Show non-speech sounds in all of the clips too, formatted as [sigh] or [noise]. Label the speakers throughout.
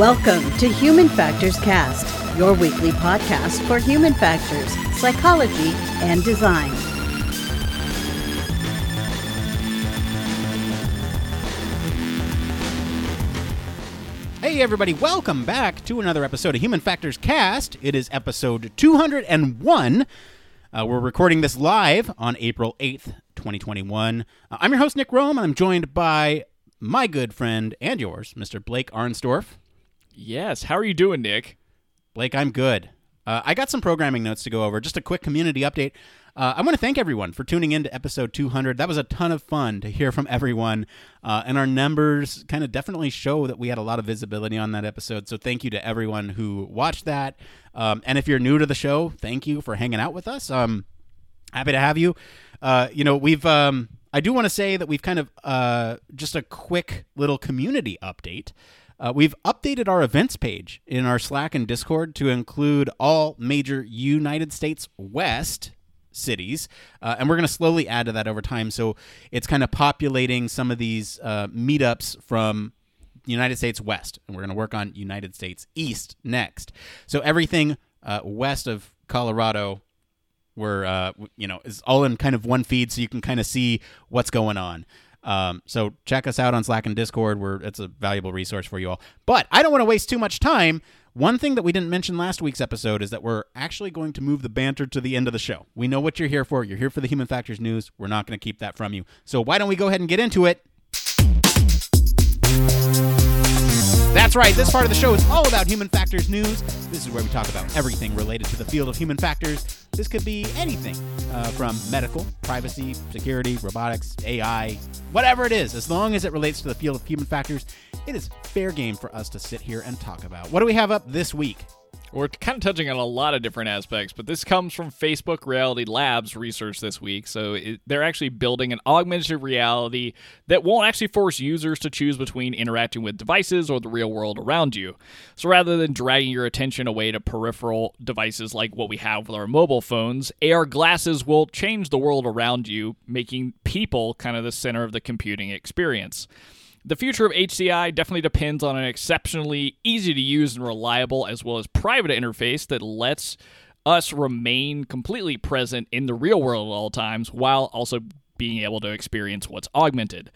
Speaker 1: Welcome to Human Factors Cast, your weekly podcast for human factors, psychology, and design.
Speaker 2: Hey, everybody, welcome back to another episode of Human Factors Cast. It is episode 201. Uh, we're recording this live on April 8th, 2021. Uh, I'm your host, Nick Roome, and I'm joined by my good friend and yours, Mr. Blake Arnsdorff.
Speaker 3: Yes. How are you doing, Nick?
Speaker 2: Blake, I'm good. Uh, I got some programming notes to go over. Just a quick community update. Uh, I want to thank everyone for tuning in to episode 200. That was a ton of fun to hear from everyone. Uh, and our numbers kind of definitely show that we had a lot of visibility on that episode. So thank you to everyone who watched that. Um, and if you're new to the show, thank you for hanging out with us. Um, happy to have you. Uh, you know, we've. Um, I do want to say that we've kind of uh, just a quick little community update. Uh, we've updated our events page in our Slack and Discord to include all major United States West cities, uh, and we're going to slowly add to that over time. So it's kind of populating some of these uh, meetups from United States West, and we're going to work on United States East next. So everything uh, west of Colorado, we're uh, you know is all in kind of one feed, so you can kind of see what's going on. Um, so check us out on Slack and Discord. Where it's a valuable resource for you all. But I don't want to waste too much time. One thing that we didn't mention last week's episode is that we're actually going to move the banter to the end of the show. We know what you're here for. You're here for the Human Factors news. We're not going to keep that from you. So why don't we go ahead and get into it? That's right. This part of the show is all about human factors news. This is where we talk about everything related to the field of human factors. This could be anything uh, from medical, privacy, security, robotics, AI, whatever it is. As long as it relates to the field of human factors, it is fair game for us to sit here and talk about. What do we have up this week?
Speaker 3: We're kind of touching on a lot of different aspects, but this comes from Facebook Reality Labs research this week. So it, they're actually building an augmented reality that won't actually force users to choose between interacting with devices or the real world around you. So rather than dragging your attention away to peripheral devices like what we have with our mobile phones, AR glasses will change the world around you, making people kind of the center of the computing experience. The future of HCI definitely depends on an exceptionally easy to use and reliable, as well as private interface that lets us remain completely present in the real world at all times while also being able to experience what's augmented.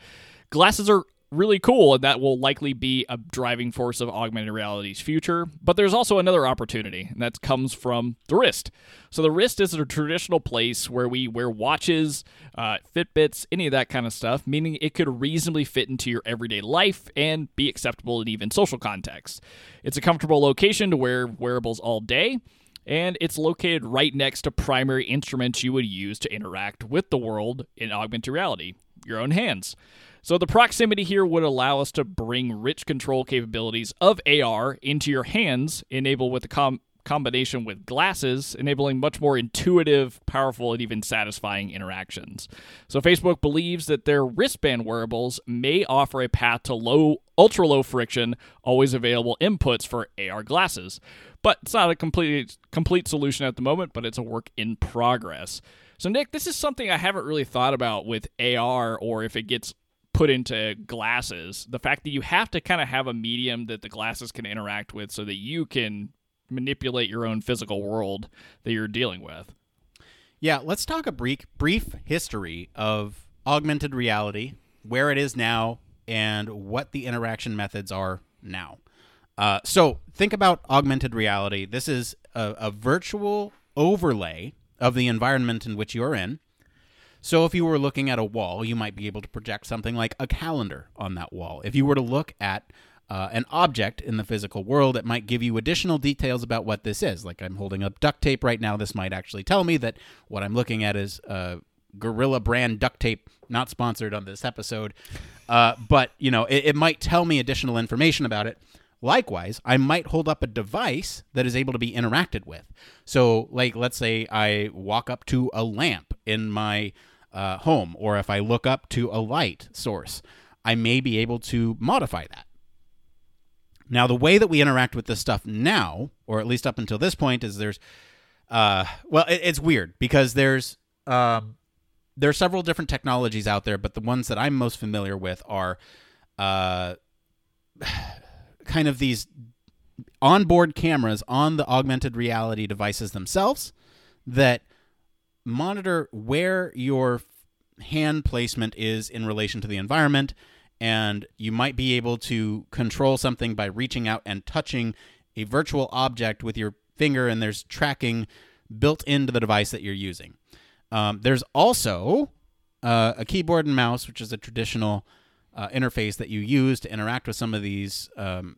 Speaker 3: Glasses are really cool, and that will likely be a driving force of augmented reality's future. But there's also another opportunity, and that comes from the wrist. So the wrist is a traditional place where we wear watches, uh, Fitbits, any of that kind of stuff, meaning it could reasonably fit into your everyday life and be acceptable in even social contexts. It's a comfortable location to wear wearables all day and it's located right next to primary instruments you would use to interact with the world in augmented reality your own hands. So the proximity here would allow us to bring rich control capabilities of AR into your hands, enable with the com- combination with glasses, enabling much more intuitive, powerful, and even satisfying interactions. So Facebook believes that their wristband wearables may offer a path to low, ultra low friction, always available inputs for AR glasses. But it's not a complete complete solution at the moment, but it's a work in progress. So Nick, this is something I haven't really thought about with AR or if it gets put into glasses the fact that you have to kind of have a medium that the glasses can interact with so that you can manipulate your own physical world that you're dealing with.
Speaker 2: Yeah let's talk a brief brief history of augmented reality where it is now and what the interaction methods are now. Uh, so think about augmented reality. This is a, a virtual overlay of the environment in which you're in so if you were looking at a wall, you might be able to project something like a calendar on that wall. If you were to look at uh, an object in the physical world, it might give you additional details about what this is. Like I'm holding up duct tape right now. This might actually tell me that what I'm looking at is uh, Gorilla brand duct tape, not sponsored on this episode. Uh, but, you know, it, it might tell me additional information about it. Likewise, I might hold up a device that is able to be interacted with. So, like, let's say I walk up to a lamp in my uh, home, or if I look up to a light source, I may be able to modify that. Now, the way that we interact with this stuff now, or at least up until this point, is there's, uh, well, it, it's weird because there's, um, there are several different technologies out there, but the ones that I'm most familiar with are, uh, [sighs] kind of these onboard cameras on the augmented reality devices themselves that monitor where your hand placement is in relation to the environment and you might be able to control something by reaching out and touching a virtual object with your finger and there's tracking built into the device that you're using. Um, there's also uh, a keyboard and mouse which is a traditional uh, interface that you use to interact with some of these um,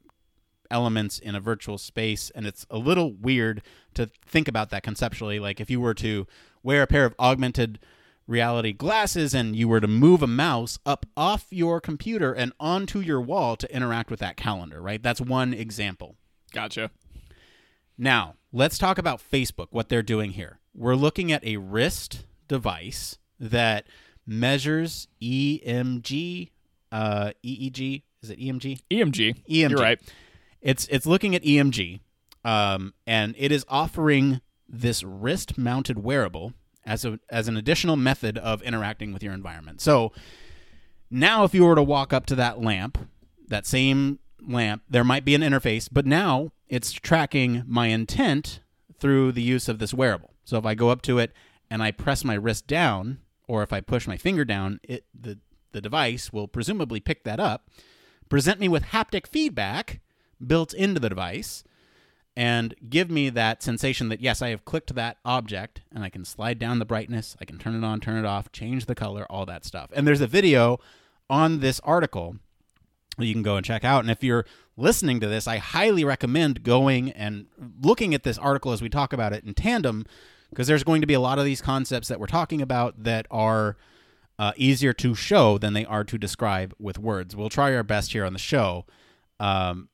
Speaker 2: elements in a virtual space and it's a little weird to think about that conceptually like if you were to wear a pair of augmented reality glasses and you were to move a mouse up off your computer and onto your wall to interact with that calendar right that's one example
Speaker 3: Gotcha.
Speaker 2: now let's talk about facebook what they're doing here we're looking at a wrist device that measures emg uh, eeg is it emg
Speaker 3: EMG.
Speaker 2: EMG.
Speaker 3: You're right.
Speaker 2: It's it's looking at EMG, um, and it is offering this wrist-mounted wearable as a as an additional method of interacting with your environment. So now, if you were to walk up to that lamp, that same lamp, there might be an interface, but now it's tracking my intent through the use of this wearable. So if I go up to it and I press my wrist down, or if I push my finger down, it the the device will presumably pick that up, present me with haptic feedback built into the device, and give me that sensation that yes, I have clicked that object and I can slide down the brightness, I can turn it on, turn it off, change the color, all that stuff. And there's a video on this article you can go and check out. And if you're listening to this, I highly recommend going and looking at this article as we talk about it in tandem, because there's going to be a lot of these concepts that we're talking about that are uh, easier to show than they are to describe with words. We'll try our best here on the show. Um,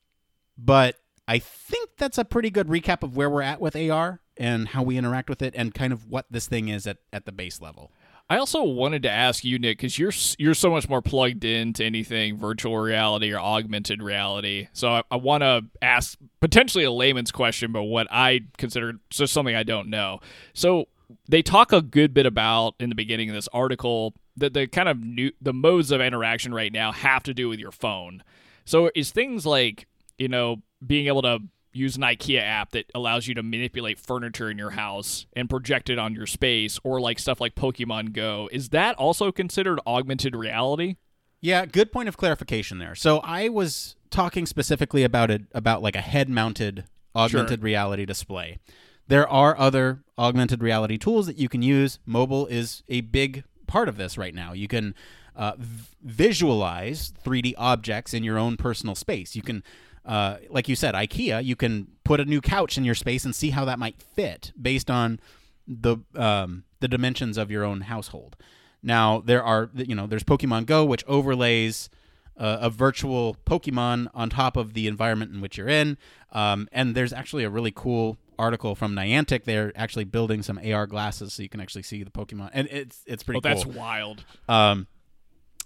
Speaker 2: but I think that's a pretty good recap of where we're at with AR and how we interact with it and kind of what this thing is at, at the base level.
Speaker 3: I also wanted to ask you, Nick, because you're you're so much more plugged into anything virtual reality or augmented reality. So I, I want to ask potentially a layman's question, but what I consider just something I don't know. So they talk a good bit about in the beginning of this article that the kind of new the modes of interaction right now have to do with your phone. So is things like you know being able to use an IKEA app that allows you to manipulate furniture in your house and project it on your space, or like stuff like Pokemon Go. Is that also considered augmented reality?
Speaker 2: Yeah, good point of clarification there. So I was talking specifically about it about like a head-mounted augmented reality display. There are other augmented reality tools that you can use. Mobile is a big part of this right now. You can uh, v- visualize 3D objects in your own personal space. You can, uh, like you said, IKEA. You can put a new couch in your space and see how that might fit based on the um, the dimensions of your own household. Now there are you know there's Pokemon Go which overlays uh, a virtual Pokemon on top of the environment in which you're in, um, and there's actually a really cool article from Niantic. They're actually building some AR glasses so you can actually see the Pokemon, and it's it's pretty
Speaker 3: Oh, that's wild.
Speaker 2: Um,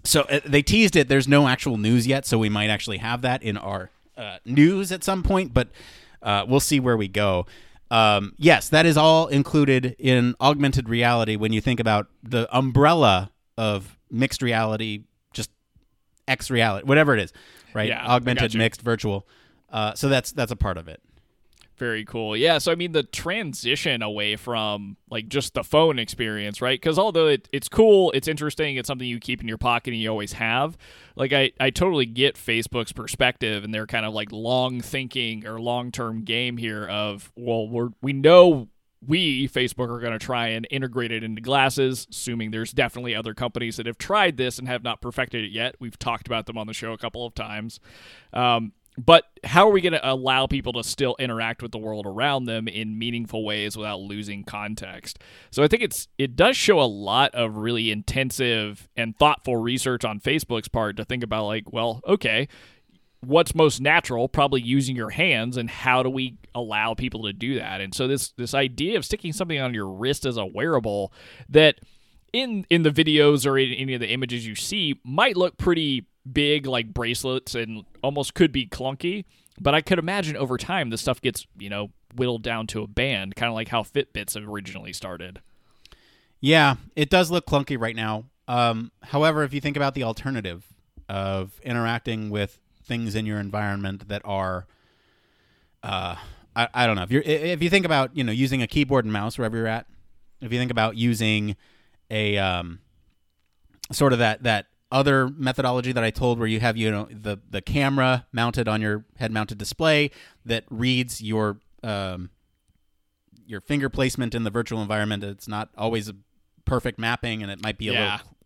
Speaker 2: so uh, they teased it. There's no actual news yet, so we might actually have that in our uh, news at some point, but uh, we'll see where we go. Um, yes, that is all included in augmented reality when you think about the umbrella of mixed reality, just X reality, whatever it is, right?
Speaker 3: Yeah,
Speaker 2: augmented, mixed, virtual. Uh, so that's that's a part of it.
Speaker 3: Very cool. Yeah, so I mean the transition away from like just the phone experience, right? Because although it, it's cool, it's interesting, it's something you keep in your pocket and you always have. Like I, I totally get Facebook's perspective and their kind of like long thinking or long term game here of well, we're we know we Facebook are going to try and integrate it into glasses, assuming there's definitely other companies that have tried this and have not perfected it yet. We've talked about them on the show a couple of times. Um, but how are we going to allow people to still interact with the world around them in meaningful ways without losing context? So I think it's it does show a lot of really intensive and thoughtful research on Facebook's part to think about like, well, okay, what's most natural probably using your hands and how do we allow people to do that and so this this idea of sticking something on your wrist as a wearable that in in the videos or in any of the images you see might look pretty big like bracelets and almost could be clunky but i could imagine over time this stuff gets you know whittled down to a band kind of like how fitbits originally started
Speaker 2: Yeah, it does look clunky right now. Um, however, if you think about the alternative of interacting with things in your environment that are uh, I, I don't know if you if you think about you know using a keyboard and mouse wherever you're at, if you think about using a um, sort of that that other methodology that I told where you have you know the the camera mounted on your head mounted display that reads your um, your finger placement in the virtual environment. It's not always a perfect mapping, and it might be a
Speaker 3: Yeah.
Speaker 2: little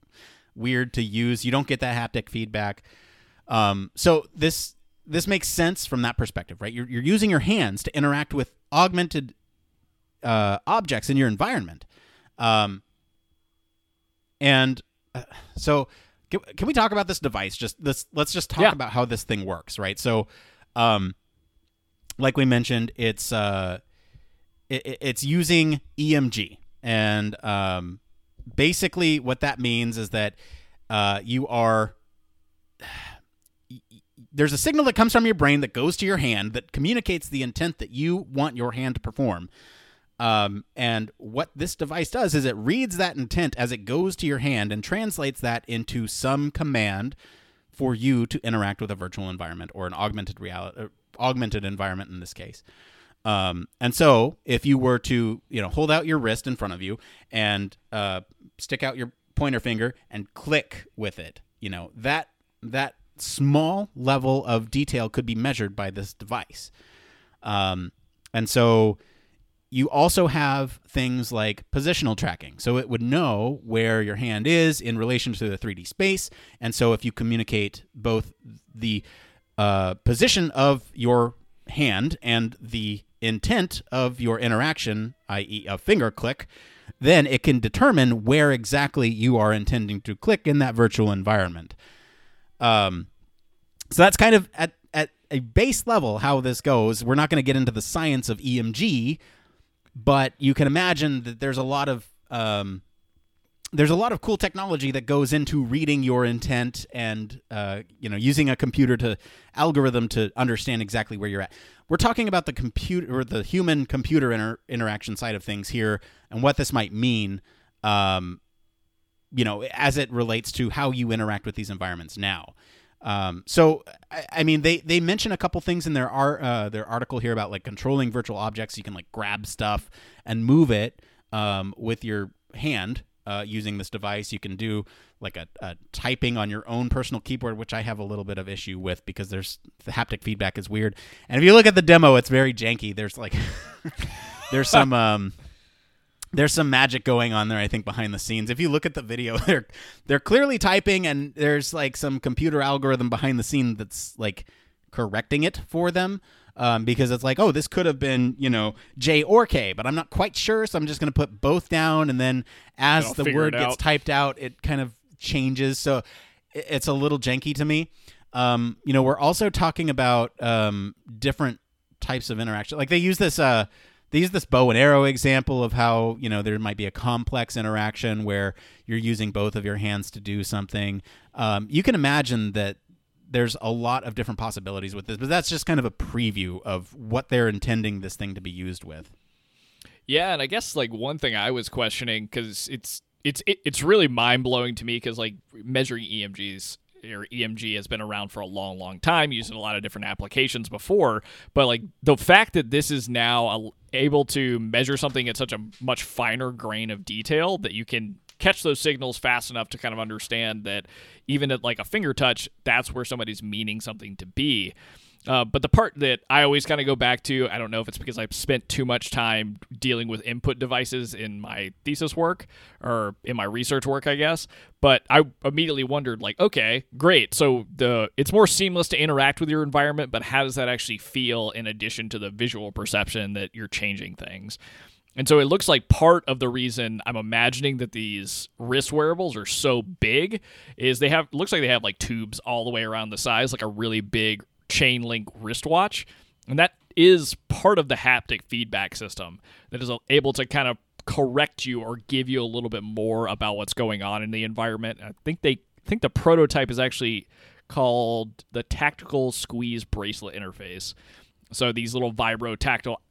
Speaker 2: weird to use. You don't get that haptic feedback. Um, so this this makes sense from that perspective, right? You're you're using your hands to interact with augmented uh, objects in your environment, um, and uh, so can, can we talk about this device? Just this. Let's just talk
Speaker 3: Yeah.
Speaker 2: about how this thing works, right? So, um, like we mentioned, it's uh, it, it- it's using EMG, and um, basically what that means is that uh, you are [sighs] there's a signal that comes from your brain that goes to your hand that communicates the intent that you want your hand to perform. Um, and what this device does is it reads that intent as it goes to your hand and translates that into some command for you to interact with a virtual environment or an augmented reality, uh, augmented environment in this case. Um, and so, if you were to, you know, hold out your wrist in front of you and uh, stick out your pointer finger and click with it, you know, that that small level of detail could be measured by this device. Um, and so, you also have things like positional tracking. So it would know where your hand is in relation to the 3D space. And so if you communicate both the uh, position of your hand and the intent of your interaction, i.e., a finger click, then it can determine where exactly you are intending to click in that virtual environment. Um, so that's kind of at, at a base level how this goes. We're not going to get into the science of EMG, but you can imagine that there's a lot of um, there's a lot of cool technology that goes into reading your intent and uh, you know using a computer to algorithm to understand exactly where you're at. We're talking about the computer or the human computer inter- interaction side of things here and what this might mean. Um, you know, as it relates to how you interact with these environments now. Um, so, I, I mean, they they mention a couple things in their ar- uh, their article here about like controlling virtual objects. You can like grab stuff and move it um, with your hand uh, using this device. You can do like a, a typing on your own personal keyboard, which I have a little bit of issue with because there's the haptic feedback is weird. And if you look at the demo, it's very janky. There's like [laughs] there's some um, there's some magic going on there i think behind the scenes. If you look at the video [laughs] they're they're clearly typing and there's like some computer algorithm behind the scene that's like correcting it for them um, because it's like oh this could have been you know j or k but i'm not quite sure so i'm just going to put both down and then as
Speaker 3: I'll
Speaker 2: the word gets typed out it kind of changes. So it's a little janky to me. Um, you know we're also talking about um, different types of interaction. Like they use this uh, they use this bow and arrow example of how you know there might be a complex interaction where you're using both of your hands to do something. Um, you can imagine that there's a lot of different possibilities with this, but that's just kind of a preview of what they're intending this thing to be used with.
Speaker 3: Yeah, and I guess like one thing I was questioning because it's it's it, it's really mind blowing to me because like measuring EMGs or EMG has been around for a long, long time, used in a lot of different applications before. But like the fact that this is now able to measure something at such a much finer grain of detail that you can catch those signals fast enough to kind of understand that even at like a finger touch, that's where somebody's meaning something to be. Uh, but the part that I always kind of go back to, I don't know if it's because I've spent too much time dealing with input devices in my thesis work or in my research work, I guess. But I immediately wondered, like, okay, great. So the it's more seamless to interact with your environment, but how does that actually feel in addition to the visual perception that you're changing things? And so it looks like part of the reason I'm imagining that these wrist wearables are so big is they have looks like they have like tubes all the way around the size, like a really big chain link wristwatch. And that is part of the haptic feedback system that is able to kind of correct you or give you a little bit more about what's going on in the environment. I think they I think the prototype is actually called the tactical squeeze bracelet interface. So these little vibro tactile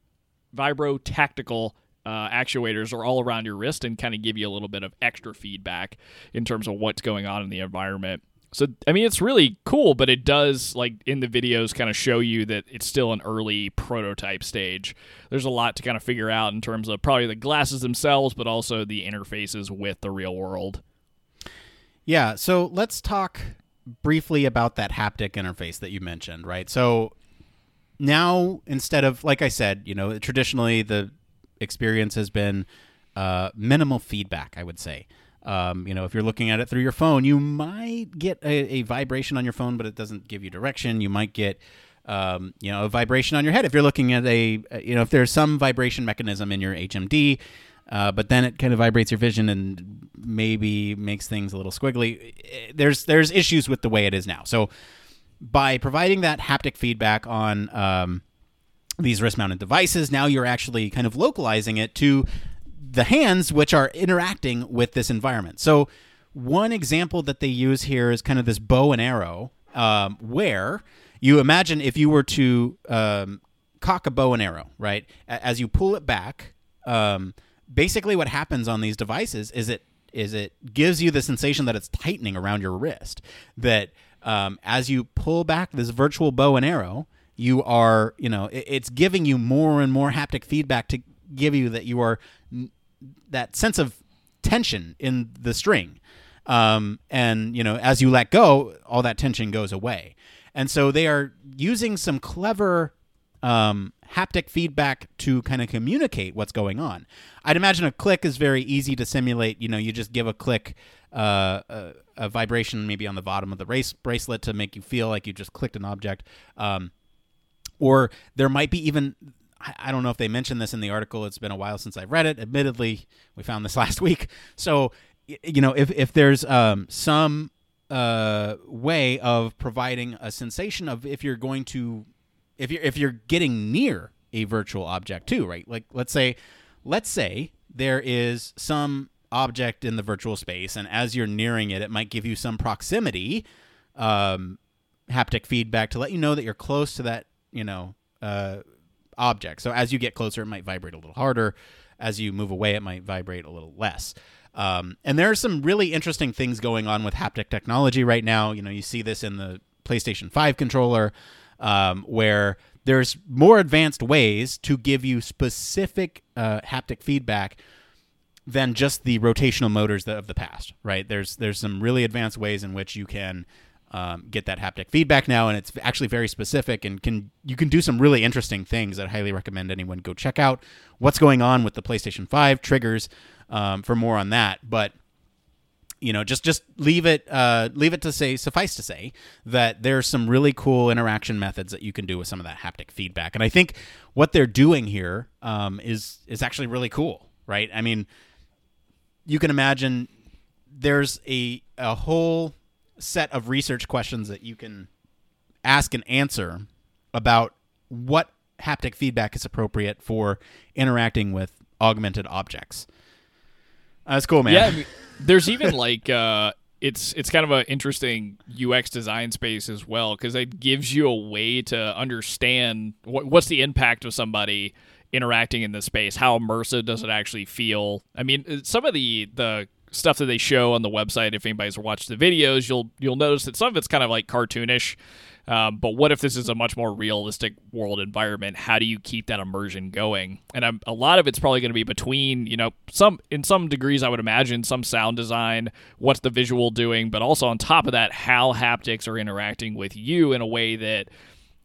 Speaker 3: vibro tactical uh, actuators are all around your wrist and kind of give you a little bit of extra feedback in terms of what's going on in the environment. So I mean, it's really cool, but it does like in the videos kind of show you that it's still an early prototype stage. There's a lot to kind of figure out in terms of probably the glasses themselves, but also the interfaces with the real world.
Speaker 2: Yeah, so let's talk briefly about that haptic interface that you mentioned, right? So now instead of like I said, you know, traditionally the experience has been uh, minimal feedback. I would say. Um, you know, if you're looking at it through your phone, you might get a, a, vibration on your phone, but it doesn't give you direction. You might get, um, you know, a vibration on your head if you're looking at a, you know, if there's some vibration mechanism in your HMD, uh, but then it kind of vibrates your vision and maybe makes things a little squiggly. There's there's issues with the way it is now. So by providing that haptic feedback on um, these wrist-mounted devices, now you're actually kind of localizing it to the hands, which are interacting with this environment. So, one example that they use here is kind of this bow and arrow, um, where you imagine if you were to um, cock a bow and arrow, right? As you pull it back, um, basically what happens on these devices is it is it gives you the sensation that it's tightening around your wrist. That um, as you pull back this virtual bow and arrow, you are you know it, it's giving you more and more haptic feedback to give you that you are that sense of tension in the string. Um, and you know, as you let go, all that tension goes away. And so they are using some clever um, haptic feedback to kind of communicate what's going on. I'd imagine a click is very easy to simulate. You know, you just give a click, uh, a, a, vibration maybe on the bottom of the race bracelet to make you feel like you just clicked an object. Um, or there might be even I don't know if they mentioned this in the article. It's been a while since I read it. Admittedly, we found this [laughs] last week. So, you know, if if there's um, some uh, way of providing a sensation of if you're going to, if you're if you're getting near a virtual object too, right? Like let's say, let's say there is some object in the virtual space, and as you're nearing it, it might give you some proximity um, haptic feedback to let you know that you're close to that, you know. Uh, object. So as you get closer, it might vibrate a little harder. As you move away, it might vibrate a little less. Um, and there are some really interesting things going on with haptic technology right now. You know, you see this in the PlayStation 5 controller, um, where there's more advanced ways to give you specific uh, haptic feedback than just the rotational motors of the past. Right? There's there's some really advanced ways in which you can um, get that haptic feedback now, and it's actually very specific and can you can do some really interesting things. I highly recommend anyone go check out what's going on with the PlayStation Five triggers um, for more on that. But you know, just just leave it uh, leave it to say suffice to say that there's some really cool interaction methods that you can do with some of that haptic feedback, and I think what they're doing here um, is is actually really cool, right? I mean, you can imagine there's a a whole set of research questions that you can ask and answer about what haptic feedback is appropriate for interacting with augmented objects. Uh, that's cool, man.
Speaker 3: Yeah, I mean, [laughs] there's even like uh, it's it's kind of an interesting UX design space as well because it gives you a way to understand what, what's the impact of somebody interacting in the space. How immersive does it actually feel? I mean, some of the the stuff that they show on the website. If anybody's watched the videos, you'll you'll notice that some of it's kind of like cartoonish. Um, but what if this is a much more realistic world environment? How do you keep that immersion going? And I'm, a lot of it's probably going to be between, you know, some in some degrees, I would imagine some sound design, what's the visual doing, but also on top of that, how haptics are interacting with you in a way that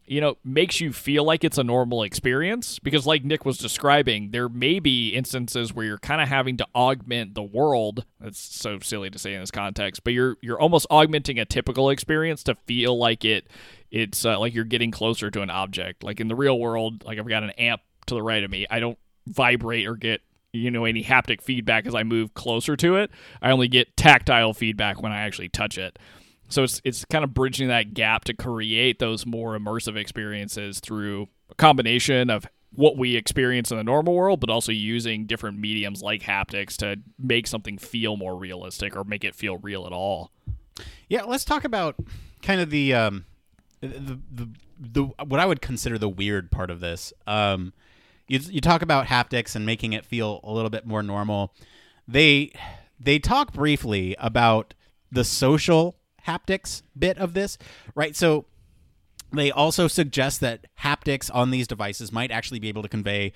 Speaker 3: you know, makes you feel like it's a normal experience because like Nick was describing, there may be instances where you're kind of having to augment the world. That's so silly to say in this context, but you're you're almost augmenting a typical experience to feel like it it's uh, like you're getting closer to an object. Like in the real world, like I've got an amp to the right of me. I don't vibrate or get you know any haptic feedback as I move closer to it. I only get tactile feedback when I actually touch it. So it's it's kind of bridging that gap to create those more immersive experiences through a combination of what we experience in the normal world, but also using different mediums like haptics to make something feel more realistic or make it feel real at all.
Speaker 2: Yeah, let's talk about kind of the um, the, the, the what I would consider the weird part of this. Um, you you talk about haptics and making it feel a little bit more normal. They they talk briefly about the social haptics bit of this, right? So they also suggest that haptics on these devices might actually be able to convey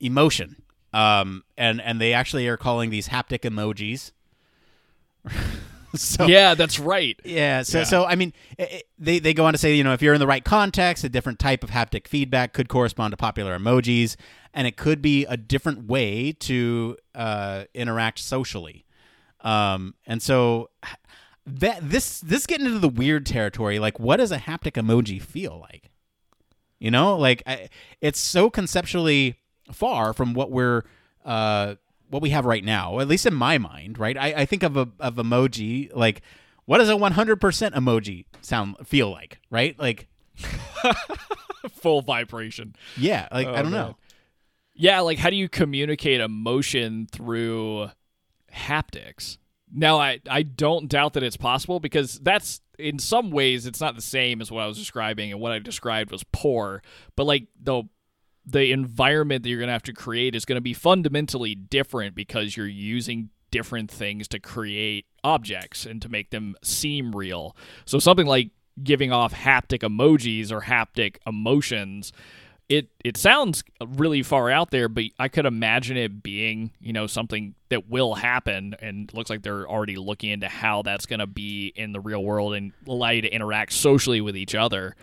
Speaker 2: emotion. Um, and and they actually are calling these haptic emojis. [laughs] so
Speaker 3: yeah, that's right.
Speaker 2: yeah. So
Speaker 3: Yeah.
Speaker 2: so I mean, i i they they go on to say you know if you're in the right context, a different type of haptic feedback could correspond to popular emojis, and it could be a different way to uh, interact socially. Um, and so that this this getting into the weird territory. Like, what does a haptic emoji feel like? You know, like I, it's so conceptually far from what we're uh, what we have right now. At least in my mind, right? I, I think of a of emoji like what does a 100% emoji sound feel like, right? Like [laughs]
Speaker 3: Full vibration.
Speaker 2: yeah, like I
Speaker 3: Oh,
Speaker 2: don't
Speaker 3: man.
Speaker 2: know.
Speaker 3: Yeah, like how do you communicate emotion through haptics? Now, I I don't doubt that it's possible because that's in some ways it's not the same as what I was describing, and what I described was poor. But like the the environment that you're going to have to create is going to be fundamentally different because you're using different things to create objects and to make them seem real. So something like giving off haptic emojis or haptic emotions it it sounds really far out there, but I could imagine it being, you know, something that will happen and it looks like they're already looking into how that's going to be in the real world and allow you to interact socially with each other.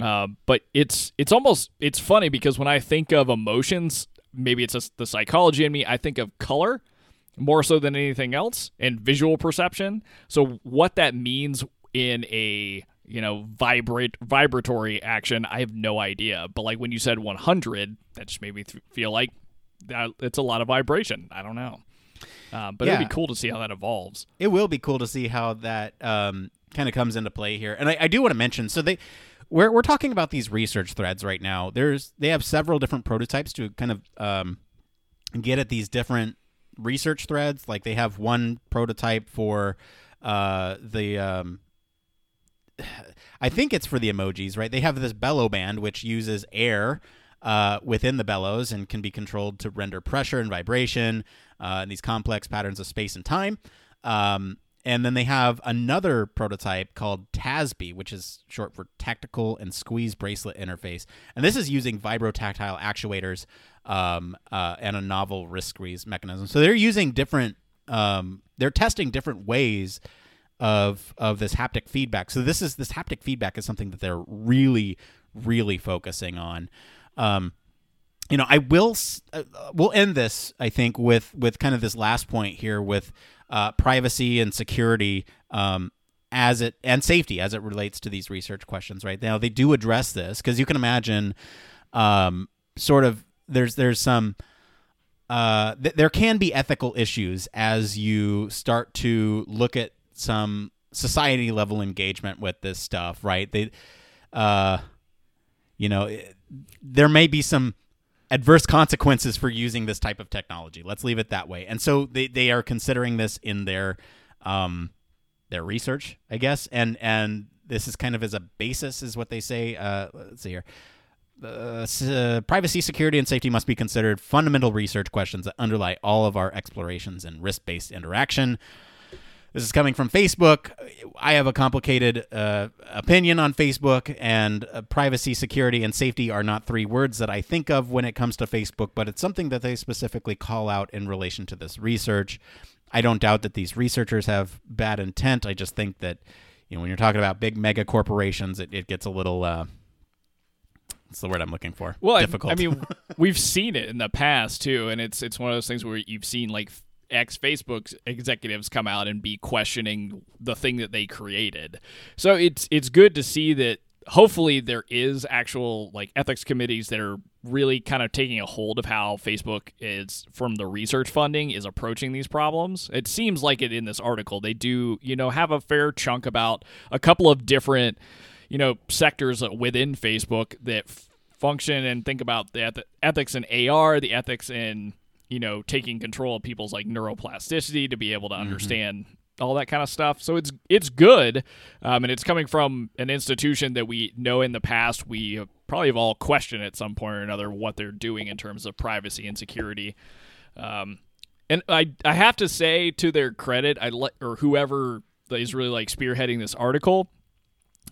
Speaker 3: Uh, but it's it's almost it's funny because when I think of emotions, maybe it's just the psychology in me. I think of color more so than anything else and visual perception. So what that means in a you know vibrate vibratory action, I have no idea. But like when you said 100, that just made me th- feel like that it's a lot of vibration. I don't know. Uh, but it'd be cool to see how that evolves.
Speaker 2: it will be cool to see how that um, kind of comes into play here. And I, I do want to mention, so they we're we're talking about these research threads right now. There's they have several different prototypes to kind of um, get at these different research threads. Like they have one prototype for uh, the um, [sighs] I think it's for the emojis, right? They have this bellow band which uses air uh, within the bellows and can be controlled to render pressure and vibration uh, and these complex patterns of space and time. Um, and then they have another prototype called TASB, which is short for Tactical and Squeeze Bracelet Interface. And this is using vibrotactile actuators um, uh, and a novel wrist squeeze mechanism. So they're using different, um, they're testing different ways of of this haptic feedback. So this is this haptic feedback is something that they're really really focusing on. Um, you know, I will uh, we'll end this I think with with kind of this last point here with uh, privacy and security um, as it and safety as it relates to these research questions. Right now, they do address this because you can imagine, um, sort of there's there's some uh, th- there can be ethical issues as you start to look at some society level engagement with this stuff, right? They, uh, you know, there may be some adverse consequences for using this type of technology. Let's leave it that way. And so they, they are considering this in their um, their research, I guess, and and this is kind of as a basis, is what they say. Uh, let's see here. Uh, uh, privacy, security, and safety must be considered fundamental research questions that underlie all of our explorations in wrist based interaction. This is coming from Facebook. I have a complicated uh, opinion on Facebook, and uh, privacy, security, and safety are not three words that I think of when it comes to Facebook, but it's something that they specifically call out in relation to this research. I don't doubt that these researchers have bad intent. I just think that, you know, when you're talking about big mega corporations, it, it gets a little. Uh, what's the word I'm looking for?
Speaker 3: Well, I-
Speaker 2: difficult.
Speaker 3: I, mean, [laughs] we've seen it in the past too, and it's it's one of those things where you've seen like ex Facebook executives come out and be questioning the thing that they created. So it's it's good to see that. Hopefully, there is actual like ethics committees that are really kind of taking a hold of how Facebook is from the research funding is approaching these problems. It seems like it in this article. They do, you know, have a fair chunk about a couple of different you know sectors within Facebook that f- function and think about the eth- ethics in AR, the ethics in you know taking control of people's like neuroplasticity to be able to understand all that kind of stuff. So it's it's good, um, and it's coming from an institution that we know in the past we have probably have all questioned at some point or another what they're doing in terms of privacy and security. Um, and I I have to say to their credit, I let or whoever is really like spearheading this article.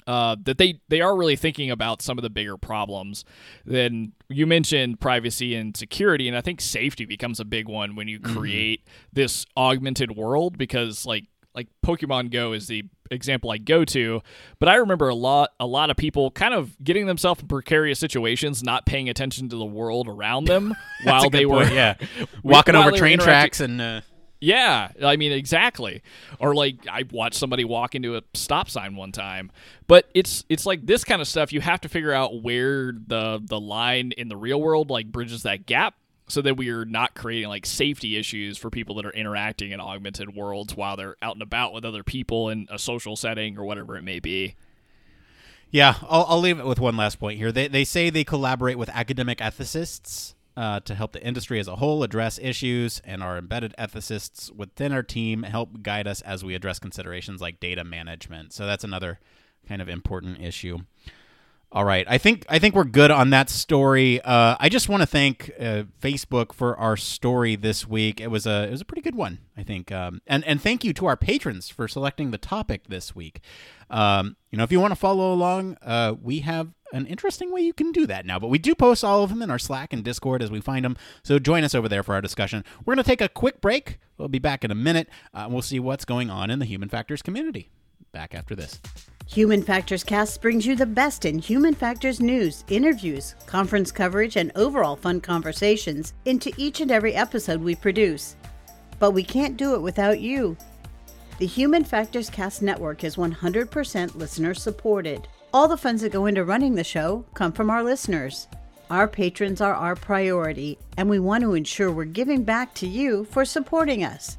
Speaker 3: Uh, that they they are really thinking about some of the bigger problems. Then you mentioned privacy and security, and I think safety becomes a big one when you create this augmented world because like like Pokemon Go is the example I go to, but I remember a lot a lot of people kind of getting themselves in precarious situations, not paying attention to the world around them [laughs] [laughs] while they were
Speaker 2: point, yeah walking over train tracks and uh,
Speaker 3: yeah, I mean exactly. Or like I watched somebody walk into a stop sign one time. But it's it's like this kind of stuff you have to figure out where the the line in the real world like bridges that gap so that we are not creating like safety issues for people that are interacting in augmented worlds while they're out and about with other people in a social setting or whatever it may be.
Speaker 2: Yeah, I'll, I'll leave it with one last point here. They, they say they collaborate with academic ethicists uh, to help the industry as a whole address issues, and our embedded ethicists within our team help guide us as we address considerations like data management. So that's another kind of important issue. All right, I think I think we're good on that story. Uh, I just want to thank uh, Facebook for our story this week. It was a it was a pretty good one, I think. Um, and and thank you to our patrons for selecting the topic this week. Um, you know, if you want to follow along, uh, we have an interesting way you can do that now. But we do post all of them in our Slack and Discord as we find them. So join us over there for our discussion. We're going to take a quick break. We'll be back in a minute. Uh, we'll see what's going on in the Human Factors community. Back after this.
Speaker 1: Human Factors Cast brings you the best in human factors news, interviews, conference coverage, and overall fun conversations into each and every episode we produce. But we can't do it without you. The Human Factors Cast network is 100% listener supported. All the funds that go into running the show come from our listeners. Our patrons are our priority, and we want to ensure we're giving back to you for supporting us.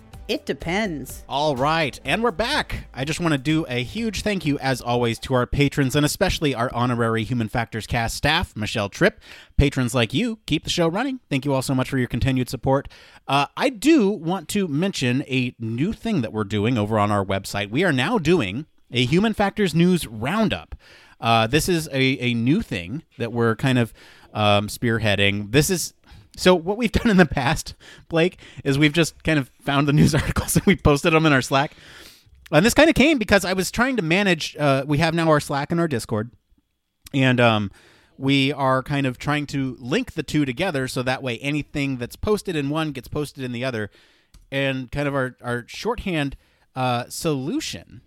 Speaker 1: it depends.
Speaker 2: All right, and we're back. I just want to do a huge thank you, as always, to our patrons and especially our honorary Human Factors cast staff, Michelle Tripp. Patrons like you keep the show running. Thank you all so much for your continued support. Uh, I do want to mention a new thing that we're doing over on our website. We are now doing a Human Factors News Roundup. Uh, this is a, a new thing that we're kind of um, spearheading. This is so what we've [laughs] done in the past, Blake, is we've just kind of found the news [laughs] articles and we posted them in our Slack. And this kind of came because I was trying to manage. Uh, we have now our Slack and our Discord, and um, we are kind of trying to link the two together so that way anything that's posted in one gets posted in the other. And kind of our our shorthand uh, solution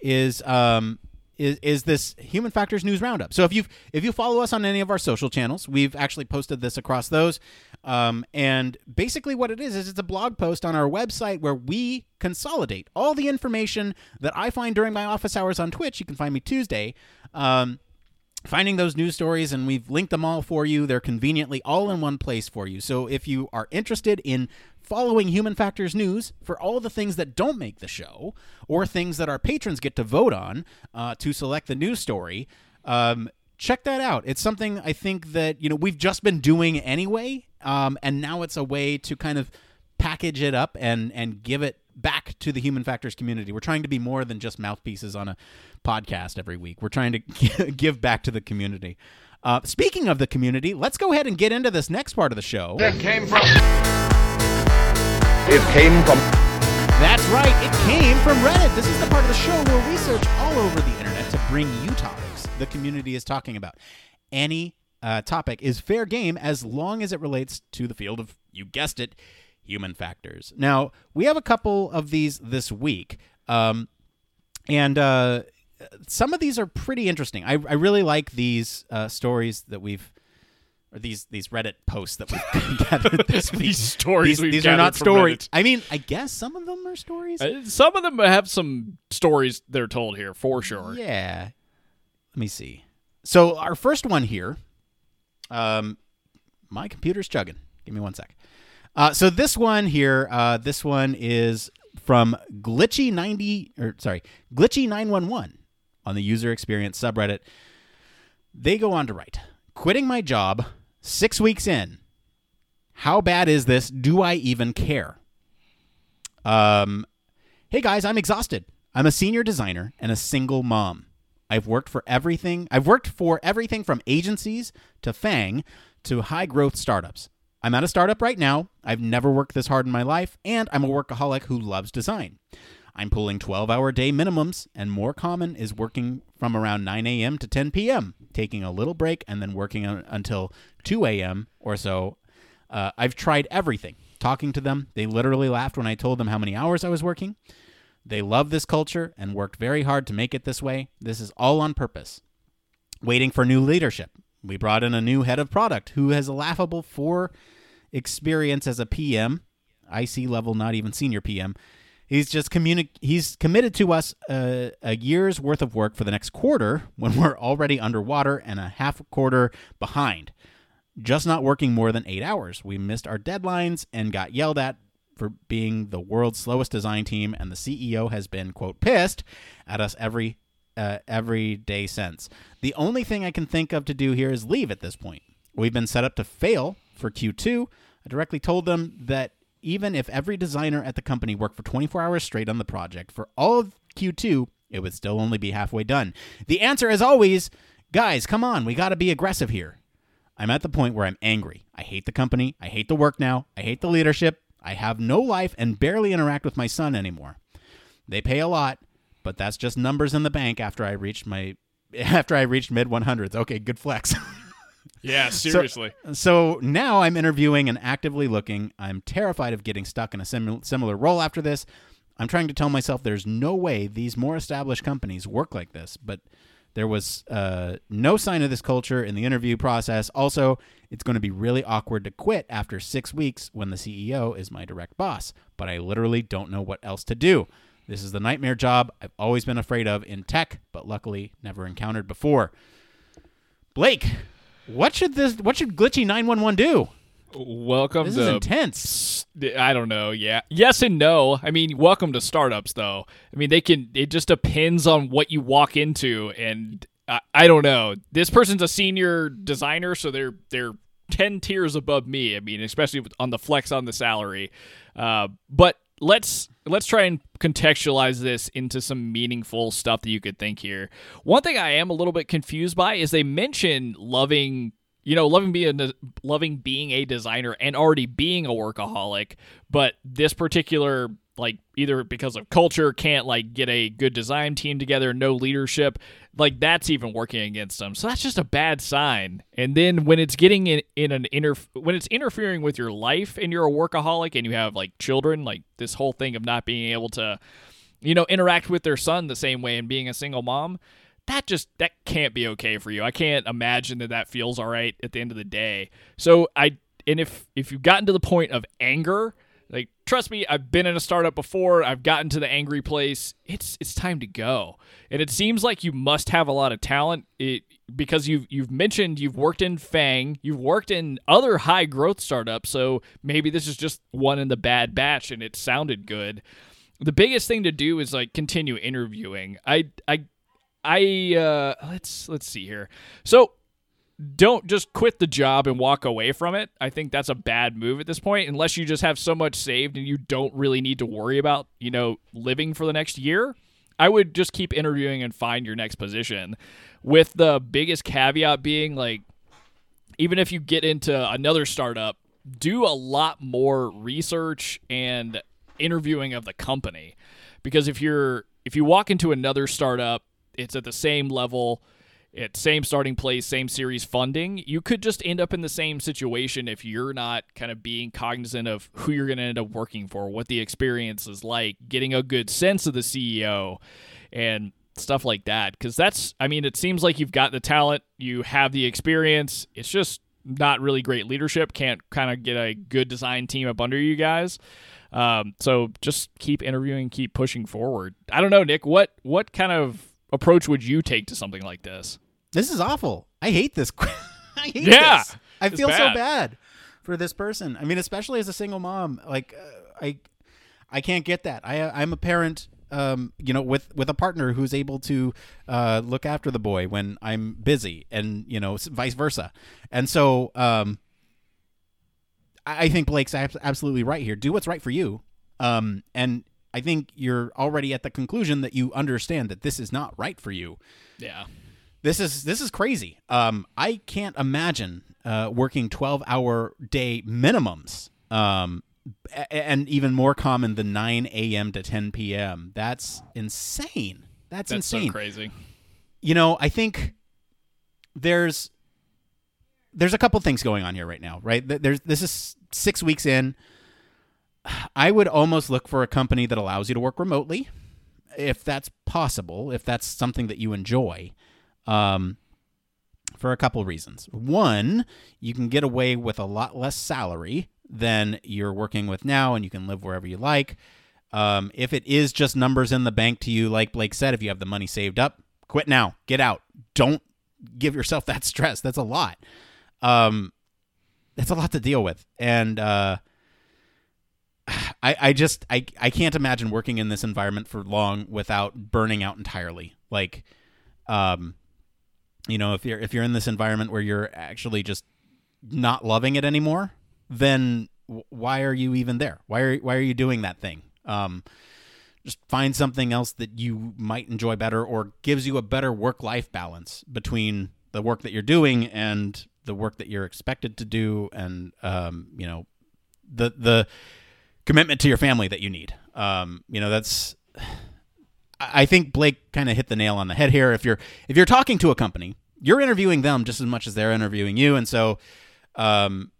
Speaker 2: is um, is, is this human factors news roundup. So if you if you follow us on any of our social channels, we've actually posted this across those. Um, and basically, what it is is it's a blog post on our website where we consolidate all the information that I find during my office hours on Twitch. You can find me Tuesday. Um, finding those news stories and we've linked them all for you they're conveniently all in one place for you so if you are interested in following human factors news for all the things that don't make the show or things that our patrons get to vote on uh, to select the news story um, check that out it's something i think that you know we've just been doing anyway um, and now it's a way to kind of package it up and and give it back to the human factors community. We're trying to be more than just mouthpieces on a podcast every week. We're trying to [laughs] give back to the community. Uh, speaking of the community, let's go ahead and get into this next part of the show.
Speaker 4: It came from. It came from.
Speaker 2: That's right, it came from Reddit. This is the part of the show where we search all over the internet to bring you topics the community is talking about. Any uh, topic is fair game as long as it relates to the field of, you guessed it, human factors. Now, we have a couple of these this week. Um, and uh, some of these are pretty interesting. I, I really like these uh, stories that we've, or these these Reddit posts that we've [laughs] gathered this week.
Speaker 3: These stories
Speaker 2: These, these are not stories. I mean, I guess some of them are stories.
Speaker 3: Uh, Some of them have some stories they're told here for sure.
Speaker 2: Yeah. Let me see. So our first one here. Um, my computer's chugging. Give me one sec. Uh, so this one here, uh, this one is from Glitchy ninety or sorry, Glitchy nine one one. on the user experience subreddit. They go on to write Quitting my job six weeks in. How bad is this? Do I even care? Um, hey guys, I'm exhausted. I'm a senior designer and a single mom. I've worked for everything. I've worked for everything from agencies to FAANG to high growth startups. I'm at a startup right now. I've never worked this hard in my life, and I'm a workaholic who loves design. I'm pulling 12 hour day minimums, and more common is working from around 9 a.m. to 10 p.m., taking a little break and then working un- until 2 a.m. or so. Uh, I've tried everything. Talking to them, they literally laughed when I told them how many hours I was working. They love this culture and worked very hard to make it this way. This is all on purpose. Waiting for new leadership. We brought in a new head of product who has a laughable four experience as a PM, IC level, not even senior PM. He's just communi- he's committed to us a, a year's worth of work for the next quarter when we're already underwater and a half a quarter behind. Just not working more than eight hours. We missed our deadlines and got yelled at for being the world's slowest design team, and the CEO has been quote pissed at us every uh, every day since. The only thing I can think of to do here is leave at this point. We've been set up to fail for Q2. I directly told them that even if every designer at the company worked for 24 hours straight on the project for all of Q2, it would still only be halfway done. The answer, as always, guys, come on, we got to be aggressive here. I'm at the point where I'm angry. I hate the company. I hate the work now. I hate the leadership. I have no life and barely interact with my son anymore. They pay a lot, but that's just numbers in the bank after I reached my [laughs] after I reached mid 100s. Okay, good flex. [laughs]
Speaker 3: Yeah, [laughs] seriously.
Speaker 2: So, so now I'm interviewing and actively looking. I'm terrified of getting stuck in a sim- similar role after this. I'm trying to tell myself there's no way these more established companies work like this, but there was uh, no sign of this culture in the interview process. Also, it's going to be really awkward to quit after six weeks when the CEO is my direct boss, but I literally don't know what else to do. This is the nightmare job I've always been afraid of in tech, but luckily never encountered before. Blake, what should this? What should glitchy nine one one do?
Speaker 3: Welcome
Speaker 2: This
Speaker 3: to
Speaker 2: is intense.
Speaker 3: I don't know. Yeah. Yes and no. I mean, welcome to startups, though. I mean, they can, it just depends on what you walk into. And I, I don't know. This person's a senior designer, so they're, they're 10 tiers above me. I mean, especially on the flex on the salary. Uh, but let's, let's try and contextualize this into some meaningful stuff that you could think here. One thing I am a little bit confused by is they mention loving you know, loving being a, loving being a designer and already being a workaholic, but this particular like either because of culture can't like get a good design team together, no leadership, like that's even working against them. So that's just a bad sign. And then when it's getting in in an inter when it's interfering with your life and you're a workaholic and you have like children, like this whole thing of not being able to you know interact with their son the same way and being a single mom that just that can't be okay for you. I can't imagine that that feels all right at the end of the day. So I and if if you've gotten to the point of anger, like trust me, I've been in a startup before. I've gotten to the angry place. It's it's time to go. And it seems like you must have a lot of talent. It because you've you've mentioned you've worked in FAANG, you've worked in other high growth startups. So maybe this is just one in the bad batch, and it sounded good. The biggest thing to do is like continue interviewing. I I I uh let's let's see here. So don't just quit the job and walk away from it. I think that's a bad move at this point unless you just have so much saved and you don't really need to worry about, you know, living for the next year. I would just keep interviewing and find your next position with the biggest caveat being like even if you get into another startup, do a lot more research and interviewing of the company. Because if you're if you walk into another startup, it's at the same level, it's same starting place, same series funding, you could just end up in the same situation if you're not kind of being cognizant of who you're going to end up working for, what the experience is like, getting a good sense of the CEO and stuff like that. Because that's i mean it seems like you've got the talent you have the experience. It's just not really great leadership. Can't kind of get a good design team up under you guys. Um, so just keep interviewing keep pushing forward. I don't know nick what what kind of approach would you take to something like this
Speaker 2: This is awful. I hate this. [laughs] I hate
Speaker 3: Yeah,
Speaker 2: this. I feel so
Speaker 3: bad.
Speaker 2: bad for this person. I mean, especially as a single mom. Like, uh, I, I can't get that. I, I'm a parent um, you know, with with a partner who's able to uh, look after the boy when I'm busy, and you know, vice versa. And so, um, I think Blake's absolutely right here. Do what's right for you. Um, and I think you're already at the conclusion that you understand that this is not right for you.
Speaker 3: Yeah.
Speaker 2: This is this is crazy. Um, I can't imagine uh, working 12 hour day minimums. Um, and even more common than 9 a.m. to 10 p.m. That's insane. That's,
Speaker 3: That's
Speaker 2: insane.
Speaker 3: So crazy.
Speaker 2: You know, I think there's there's a couple things going on here right now, right? There's this is six weeks in. I would almost look for a company that allows you to work remotely, if that's possible, if that's something that you enjoy, um, for a couple reasons. One, you can get away with a lot less salary than you're working with now, and you can live wherever you like. Um, if it is just numbers in the bank to you, like Blake said, if you have the money saved up, quit now, get out. Don't give yourself [laughs] that stress. That's a lot. Um, that's a lot to deal with, and uh, [sighs] I, I just I, I can't imagine working in this environment for long without burning out entirely. Like, um, you know, if you're if you're in this environment where you're actually just not loving it anymore, then why are you even there? Why are why are you doing that thing? Um, just find something else that you might enjoy better or gives you a better work life balance between the work that you're doing and the work that you're expected to do and um, you know the the commitment to your family that you need. Um, you know, that's I think Blake kind of hit the nail on the head here. If you're if you're talking to a company, you're interviewing them just as much as they're interviewing you, and so um,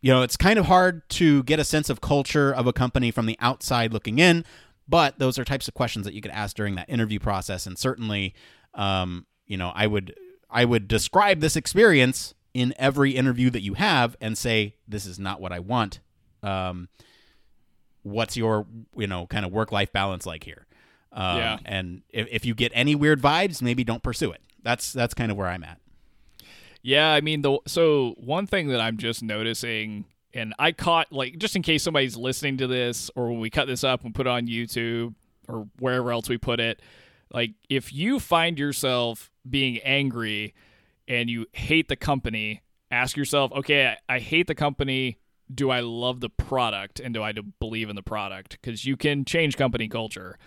Speaker 2: you know, it's kind of hard to get a sense of culture of a company from the outside looking in, but those are types of questions that you could ask during that interview process. And certainly, um, you know, I would I would describe this experience in every interview that you have and say, this is not what I want. Um, what's your you know kind of work life balance like here? Um, yeah. And if, if you get any weird vibes, maybe don't pursue it. That's that's kind of where I'm at.
Speaker 3: Yeah, I mean the so one thing that I'm just noticing and I caught like just in case somebody's listening to this or when we cut this up and put it on YouTube or wherever else we put it, like if you find yourself being angry and you hate the company, ask yourself, okay, I, I hate the company. Do I love the product and do I believe in the product? Because you can change company culture.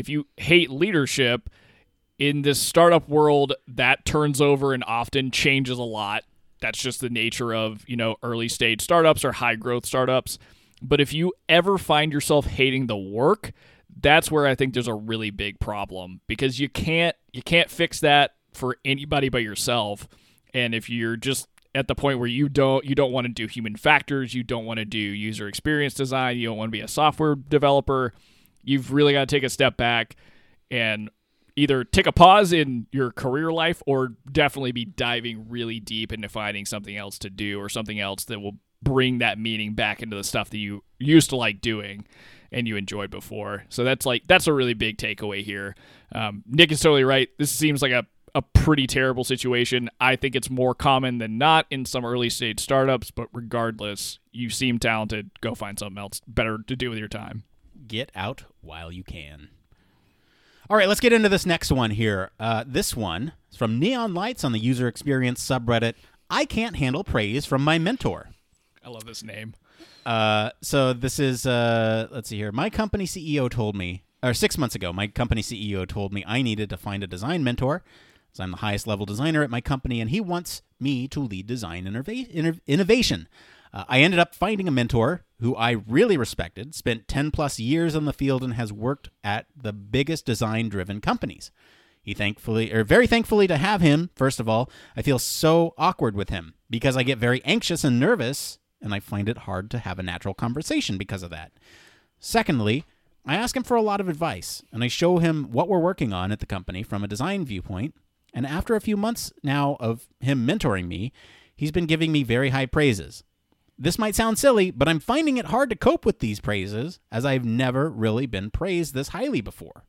Speaker 3: If you hate leadership, in this startup world that turns over and often changes a lot. That's just the nature of you know early stage startups or high growth startups. But if you ever find yourself hating the work that's where i think there's a really big problem because you can't you can't fix that for anybody but yourself. And if you're just at the point where you don't you don't want to do human factors you don't want to do user experience design you don't want to be a software developer you've really got to take a step back and either take a pause in your career life or definitely be diving really deep into finding something else to do or something else that will bring that meaning back into the stuff that you used to like doing and you enjoyed before. So that's like that's a really big takeaway here. Um, Nick is totally right. This seems like a a pretty terrible situation. I think it's more common than not in some early stage startups, but regardless, you seem talented. Go find something else better to do with your time.
Speaker 2: Get out while you can. All right, let's get into this next one here. Uh, this one is from Neon Lights on the user experience subreddit. I can't handle praise from my mentor.
Speaker 3: I love this name.
Speaker 2: Uh, so this is uh, let's see here. My company CEO told me, or six months ago, my company CEO told me I needed to find a design mentor. So I'm the highest level designer at my company, and he wants me to lead design innova- innovation. Uh, I ended up finding a mentor who I really respected, spent 10 plus years on the field, and has worked at the biggest design driven companies. He thankfully, or very thankfully to have him, first of all, I feel so awkward with him because I get very anxious and nervous, and I find it hard to have a natural conversation because of that. Secondly, I ask him for a lot of advice, and I show him what we're working on at the company from a design viewpoint. And after a few months now of him mentoring me, he's been giving me very high praises. This might sound silly, but I'm finding it hard to cope with these praises, as I've never really been praised this highly before.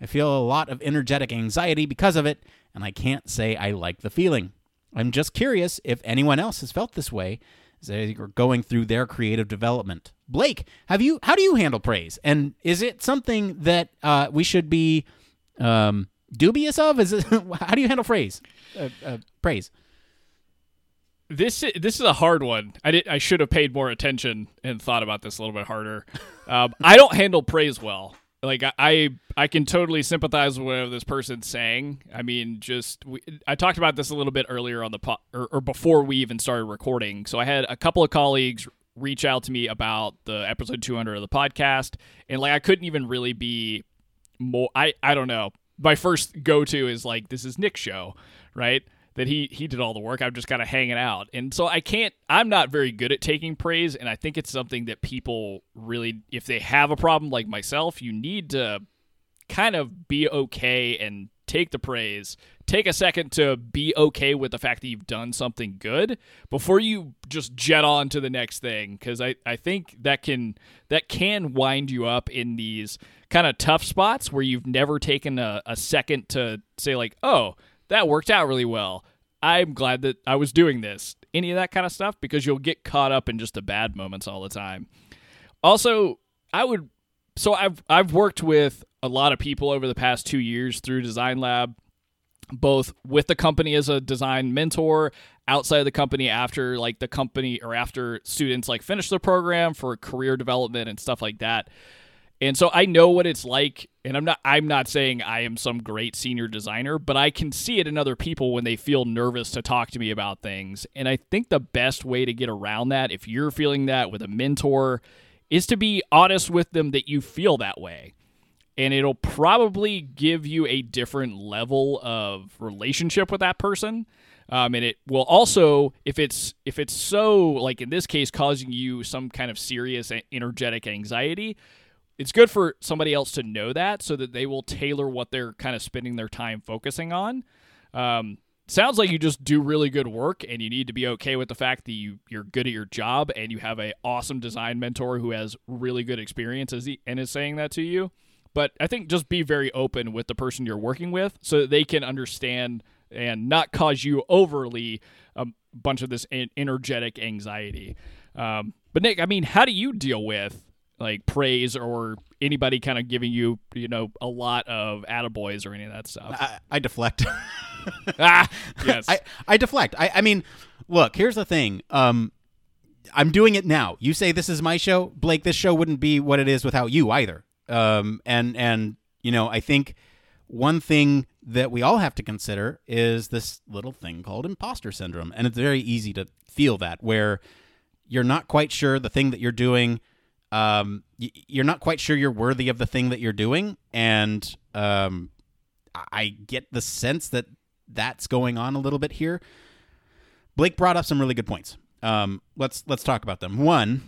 Speaker 2: I feel a lot of energetic anxiety because of it, and I can't say I like the feeling. I'm just curious if anyone else has felt this way as they're going through their creative development. Blake, have you how do you handle praise? And is it something that uh, we should be um, dubious of? Is it [laughs] how do you handle praise? Uh, uh, praise.
Speaker 3: This this is a hard one. I did I should have paid more attention and thought about this a little bit harder. Um, I don't handle praise well. Like I, I I can totally sympathize with whatever this person's saying. I mean, just we, I talked about this a little bit earlier on the po- or, or before we even started recording. So I had a couple of colleagues reach out to me about the episode 200 of the podcast, and like I couldn't even really be more. I I don't know. My first go to is like this is Nick's show, right? That he he did all the work. I'm just kind of hanging out, and so I can't. I'm not very good at taking praise, and I think it's something that people really, if they have a problem like myself, you need to kind of be okay and take the praise. Take a second to be okay with the fact that you've done something good before you just jet on to the next thing because I, I think that can that can wind you up in these kind of tough spots where you've never taken a, a second to say like oh that worked out really well. I'm glad that I was doing this. Any of that kind of stuff because you'll get caught up in just the bad moments all the time. Also, I would so I've I've worked with a lot of people over the past 2 years through Design Lab both with the company as a design mentor outside of the company after like the company or after students like finish their program for career development and stuff like that and so I know what it's like and I'm not I'm not saying I am some great senior designer, but I can see it in other people when they feel nervous to talk to me about things. And I think the best way to get around that if you're feeling that with a mentor is to be honest with them that you feel that way. And it'll probably give you a different level of relationship with that person. Um, and it will also if it's if it's so like in this case causing you some kind of serious energetic anxiety it's good for somebody else to know that so that they will tailor what they're kind of spending their time focusing on. Um, sounds like you just do really good work and you need to be okay with the fact that you, you're good at your job and you have a awesome design mentor who has really good experience and is saying that to you. But I think just be very open with the person you're working with so that they can understand and not cause you overly a bunch of this energetic anxiety. Um, but Nick, I mean, how do you deal with like praise or anybody kind of giving you you know a lot of attaboys or any of that stuff.
Speaker 2: I, I deflect. [laughs]
Speaker 3: ah, yes.
Speaker 2: I, I deflect. I, I mean, look. Here's the thing. Um, I'm doing it now. You say this is my show, Blake. This show wouldn't be what it is without you either. Um, and and you know, I think one thing that we all have to consider is this little thing called imposter syndrome, and it's very easy to feel that where you're not quite sure the thing that you're doing um, you're not quite sure you're worthy of the thing that you're doing, and um, I get the sense that that's going on a little bit here. Blake brought up some really good points. Um, let's let's talk about them. One,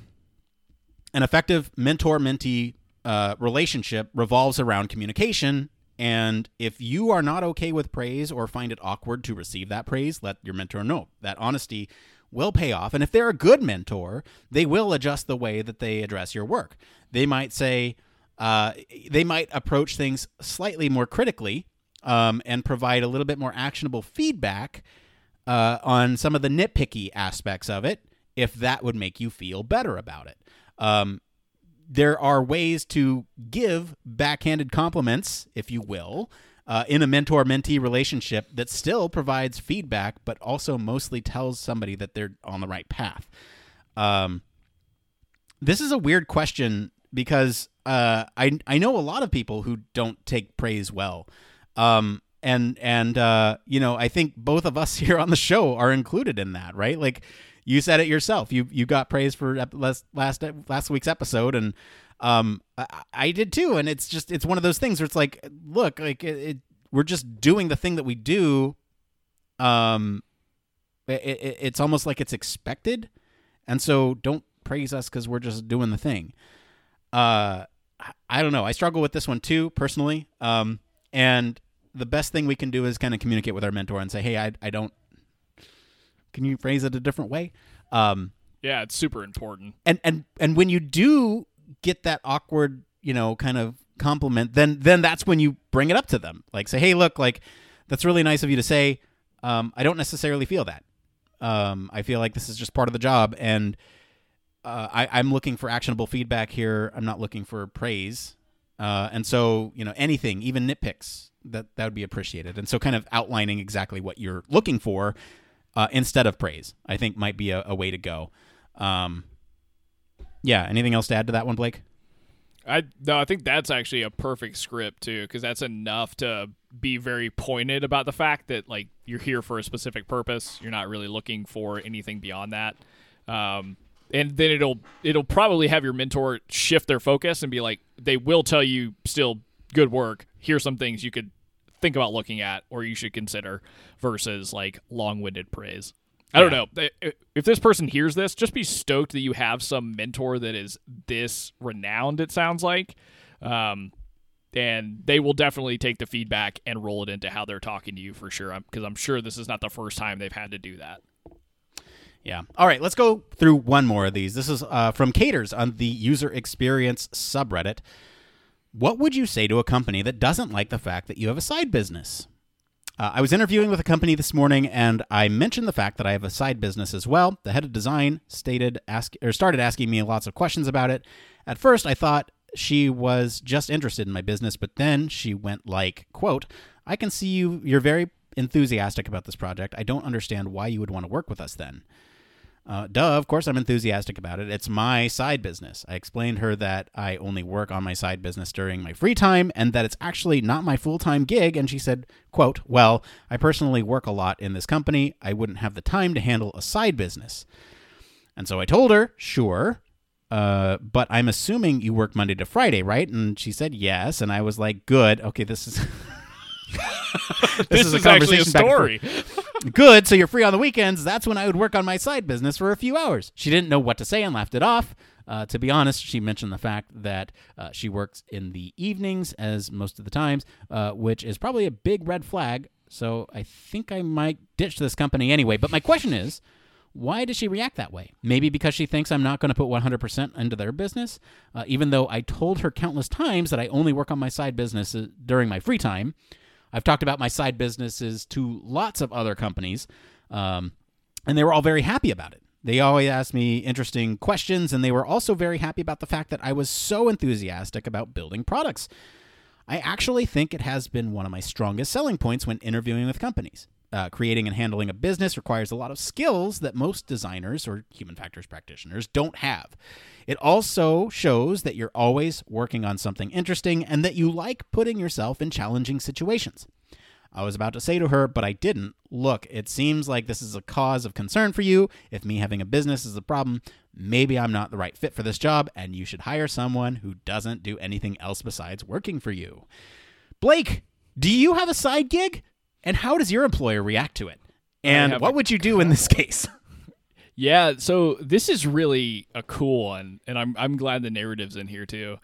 Speaker 2: an effective mentor-mentee uh, relationship revolves around communication. And if you are not okay with praise or find it awkward to receive that praise, let your mentor know. That honesty will pay off. And if they're a good mentor, they will adjust the way that they address your work. They might say, uh, they might approach things slightly more critically um, and provide a little bit more actionable feedback uh, on some of the nitpicky aspects of it if that would make you feel better about it. Um, there are ways to give backhanded compliments, if you will, uh, in a mentor mentee relationship that still provides feedback, but also mostly tells somebody that they're on the right path. Um, this is a weird question because uh, I I know a lot of people who don't take praise well, um, and and uh, you know I think both of us [laughs] here on the show are included in that, right? Like you said it yourself. You you got praise for last last last week's episode, and um, I, I, did too, and it's just it's one of those things where it's like, look, like it, it we're just doing the thing that we do. Um, it, it, it's almost like it's expected, and so don't praise us because we're just doing the thing. Uh, I don't know. I struggle with this one too personally. Um, and the best thing we can do is kind of communicate with our mentor and say, "Hey, I I don't. Can you phrase it a different way?" Um,
Speaker 3: yeah, it's super important.
Speaker 2: And and and when you do get that awkward, you know, kind of compliment, then then that's when you bring it up to them. Like say, hey, look, like that's really nice of you to say. Um, I don't necessarily feel that. Um, I feel like this is just part of the job, and uh, I, I'm looking for actionable feedback here. I'm not looking for praise, uh, and so you know anything, even nitpicks, that that would be appreciated. And so, kind of outlining exactly what you're looking for uh, instead of praise, I think might be a, a way to go. Um, yeah. Anything else to add to that one, Blake?
Speaker 3: I no, I think that's actually a perfect script too, because that's enough to be very pointed about the fact that like you're here for a specific purpose. You're not really looking for anything beyond that. Um, and then it'll it'll probably have your mentor shift their focus and be like, they will tell you still good work. Here's some things you could think about looking at or you should consider versus like long-winded praise. I don't know. If this person hears this, just be stoked that you have some mentor that is this renowned, it sounds like. Um, and they will definitely take the feedback and roll it into how they're talking to you for sure. Because I'm, I'm sure this is not the first time they've had to do that.
Speaker 2: Yeah. All right, let's go through one more of these. This is uh, from Caters on the user experience subreddit. What would you say to a company that doesn't like the fact that you have a side business? Uh, I was interviewing with a company this morning, and I mentioned the fact that I have a side business as well. The head of design stated ask or started asking me lots of questions about it. At first, I thought she was just interested in my business, but then she went like, "quote I can see you. You're very enthusiastic about this project. I don't understand why you would want to work with us then." Uh, duh, of course I'm enthusiastic about it. It's my side business. I explained her that I only work on my side business during my free time and that it's actually not my full-time gig and she said, quote, "Well, I personally work a lot in this company. I wouldn't have the time to handle a side business." And so I told her, "Sure, uh, but I'm assuming you work Monday to Friday, right?" And she said, "Yes." And I was like, "Good. Okay, this is [laughs] [laughs]
Speaker 3: this, this, is, is a actually a story. [laughs]
Speaker 2: Good. So you're free on the weekends. That's when I would work on my side business for a few hours. She didn't know what to say and laughed it off. Uh, to be honest, she mentioned the fact that uh, she works in the evenings as most of the times, uh, which is probably a big red flag. So I think I might ditch this company anyway. But my question is, why does she react that way? Maybe because she thinks I'm not going to put 100% into their business, uh, even though I told her countless times that I only work on my side business uh, during my free time. I've talked about my side businesses to lots of other companies, um, and they were all very happy about it. They always asked me interesting questions, and they were also very happy about the fact that I was so enthusiastic about building products. I actually think it has been one of my strongest selling points when interviewing with companies. Uh, creating and handling a business requires a lot of skills that most designers or human factors practitioners don't have. It also shows that you're always working on something interesting and that you like putting yourself in challenging situations. I was about to say to her, but I didn't. Look, it seems like this is a cause of concern for you. If me having a business is a problem, maybe I'm not the right fit for this job, and you should hire someone who doesn't do anything else besides working for you. Blake, do you have a side gig? And how does your employer react to it? And what would you do in this case? [laughs]
Speaker 3: Yeah, so this is really a cool one, and I'm I'm glad the narrative's in here too,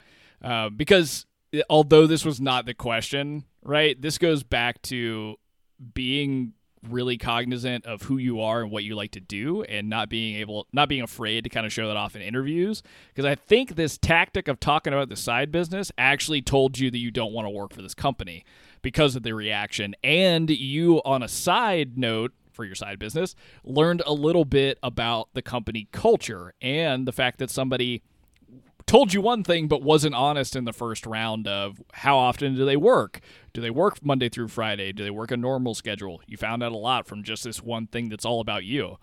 Speaker 3: uh, because although this was not the question, right? This goes back to being really cognizant of who you are and what you like to do and not being able not being afraid to kind of show that off in interviews because i think this tactic of talking about the side business actually told you that you don't want to work for this company because of the reaction and you on a side note for your side business, learned a little bit about the company culture and the fact that somebody told you one thing but wasn't honest in the first round of how often do they work? Do they work Monday through Friday? Do they work a normal schedule? You found out a lot from just this one thing that's all about you.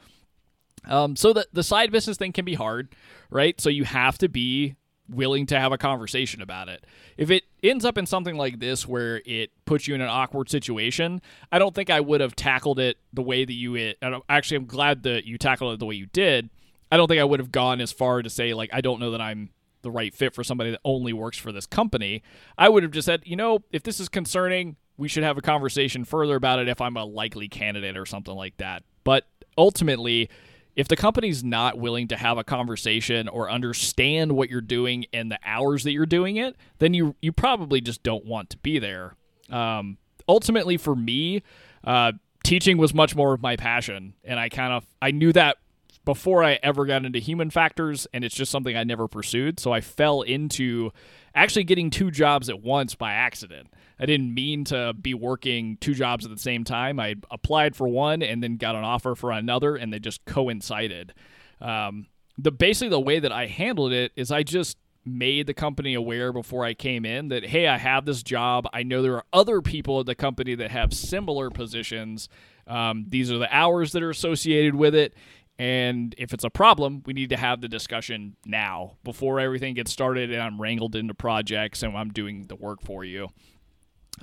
Speaker 3: Um, so the the side business thing can be hard, right? So you have to be willing to have a conversation about it. If it ends up in something like this where it puts you in an awkward situation, I don't think I would have tackled it the way that you it. Actually, I'm glad that you tackled it the way you did. I don't think I would have gone as far to say like I don't know that I'm the right fit for somebody that only works for this company. I would have just said, you know, if this is concerning, we should have a conversation further about it if I'm a likely candidate or something like that. But ultimately, if the company's not willing to have a conversation or understand what you're doing and the hours that you're doing it, then you you probably just don't want to be there. Um, ultimately, for me, uh, teaching was much more of my passion, and I kind of I knew that before I ever got into human factors, and it's just something I never pursued. So I fell into actually getting two jobs at once by accident. I didn't mean to be working two jobs at the same time. I applied for one and then got an offer for another, and they just coincided. Um, the basically the way that I handled it is I just made the company aware before I came in that hey, I have this job. I know there are other people at the company that have similar positions. Um, these are the hours that are associated with it. And if it's a problem, we need to have the discussion now before everything gets started and I'm wrangled into projects and I'm doing the work for you.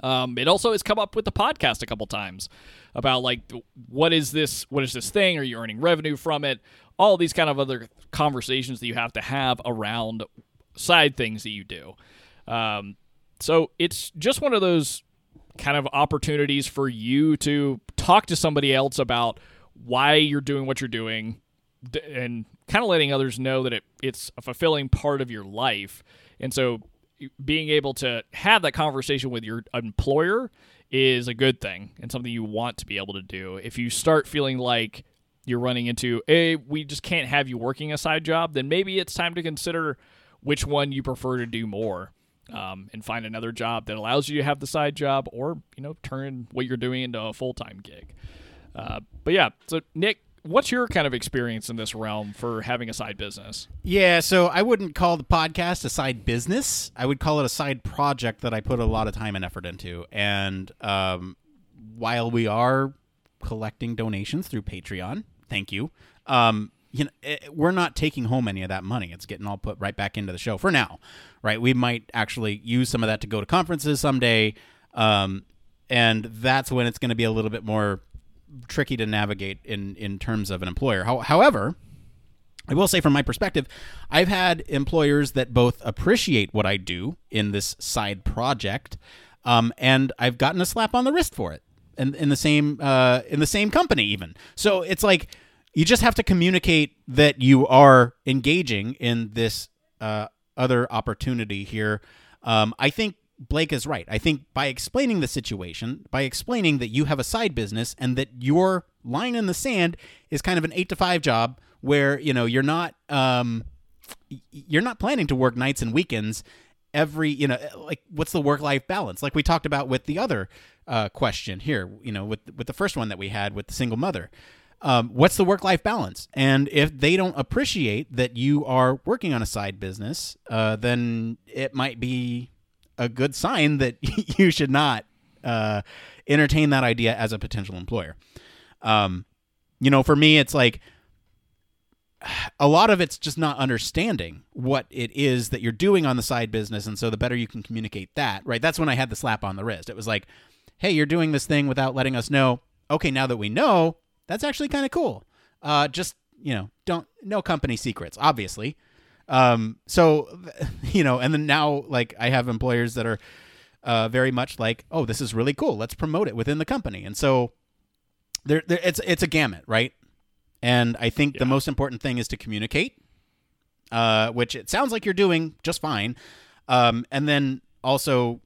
Speaker 3: Um, it also has come up with the podcast a couple times about like what is this what is this thing? Are you earning revenue from it? All these kind of other conversations that you have to have around side things that you do. Um, so it's just one of those kind of opportunities for you to talk to somebody else about why you're doing what you're doing and kind of letting others know that it, it's a fulfilling part of your life and so being able to have that conversation with your employer is a good thing and something you want to be able to do. If you start feeling like you're running into, a we just can't have you working a side job, then maybe it's time to consider which one you prefer to do more. Um, and find another job that allows you to have the side job, or you know, turn what you're doing into a full time gig. Uh, but yeah, so Nick, what's your kind of experience in this realm for having a side business?
Speaker 2: Yeah, so I wouldn't call the podcast a side business. I would call it a side project that I put a lot of time and effort into. And um, while we are collecting donations through Patreon, thank you. Um, you know, it, eh, we're not taking home any of that money. It's getting all put right back into the show for now, right? We might actually use some of that to go to conferences someday, um, and that's when it's going to be a little bit more tricky to navigate in in terms of an employer. How, however, I will say from my perspective, I've had employers that both appreciate what I do in this side project, um, and I've gotten a slap on the wrist for it, and in the same uh, in the same company even. So it's like you just have to communicate that you are engaging in this uh, other opportunity here. Um, I think Blake is right. I think by explaining the situation, by explaining that you have a side business and that your line in the sand is kind of an eight to five job where you know you're not um, you're not planning to work nights and weekends every you know like what's the work life balance? Like we talked about with the other uh, question here you know with with the first one that we had with the single mother. Um, what's the work life balance? And if they don't appreciate that you are working on a side business uh, then it might be a good sign that [laughs] you should not uh, entertain that idea as a potential employer. Um, you know, for me, it's like [sighs] a lot of it's just not understanding what it is that you're doing on the side business. And so the better you can communicate that, right? That's when I had the slap on the wrist. It was like, hey, you're doing this thing without letting us know. Okay, now that we know, that's actually kind of cool. Uh, just, you know, don't, no company secrets, obviously. Um, so, [laughs] you know, and then now, like, I have employers that are uh, very much like, oh, this is really cool. Let's promote it within the company. And so, there, there it's it's a gamut, right? And I think yeah. the most important thing is to communicate, uh, which it sounds like you're doing just fine. Um, and then also,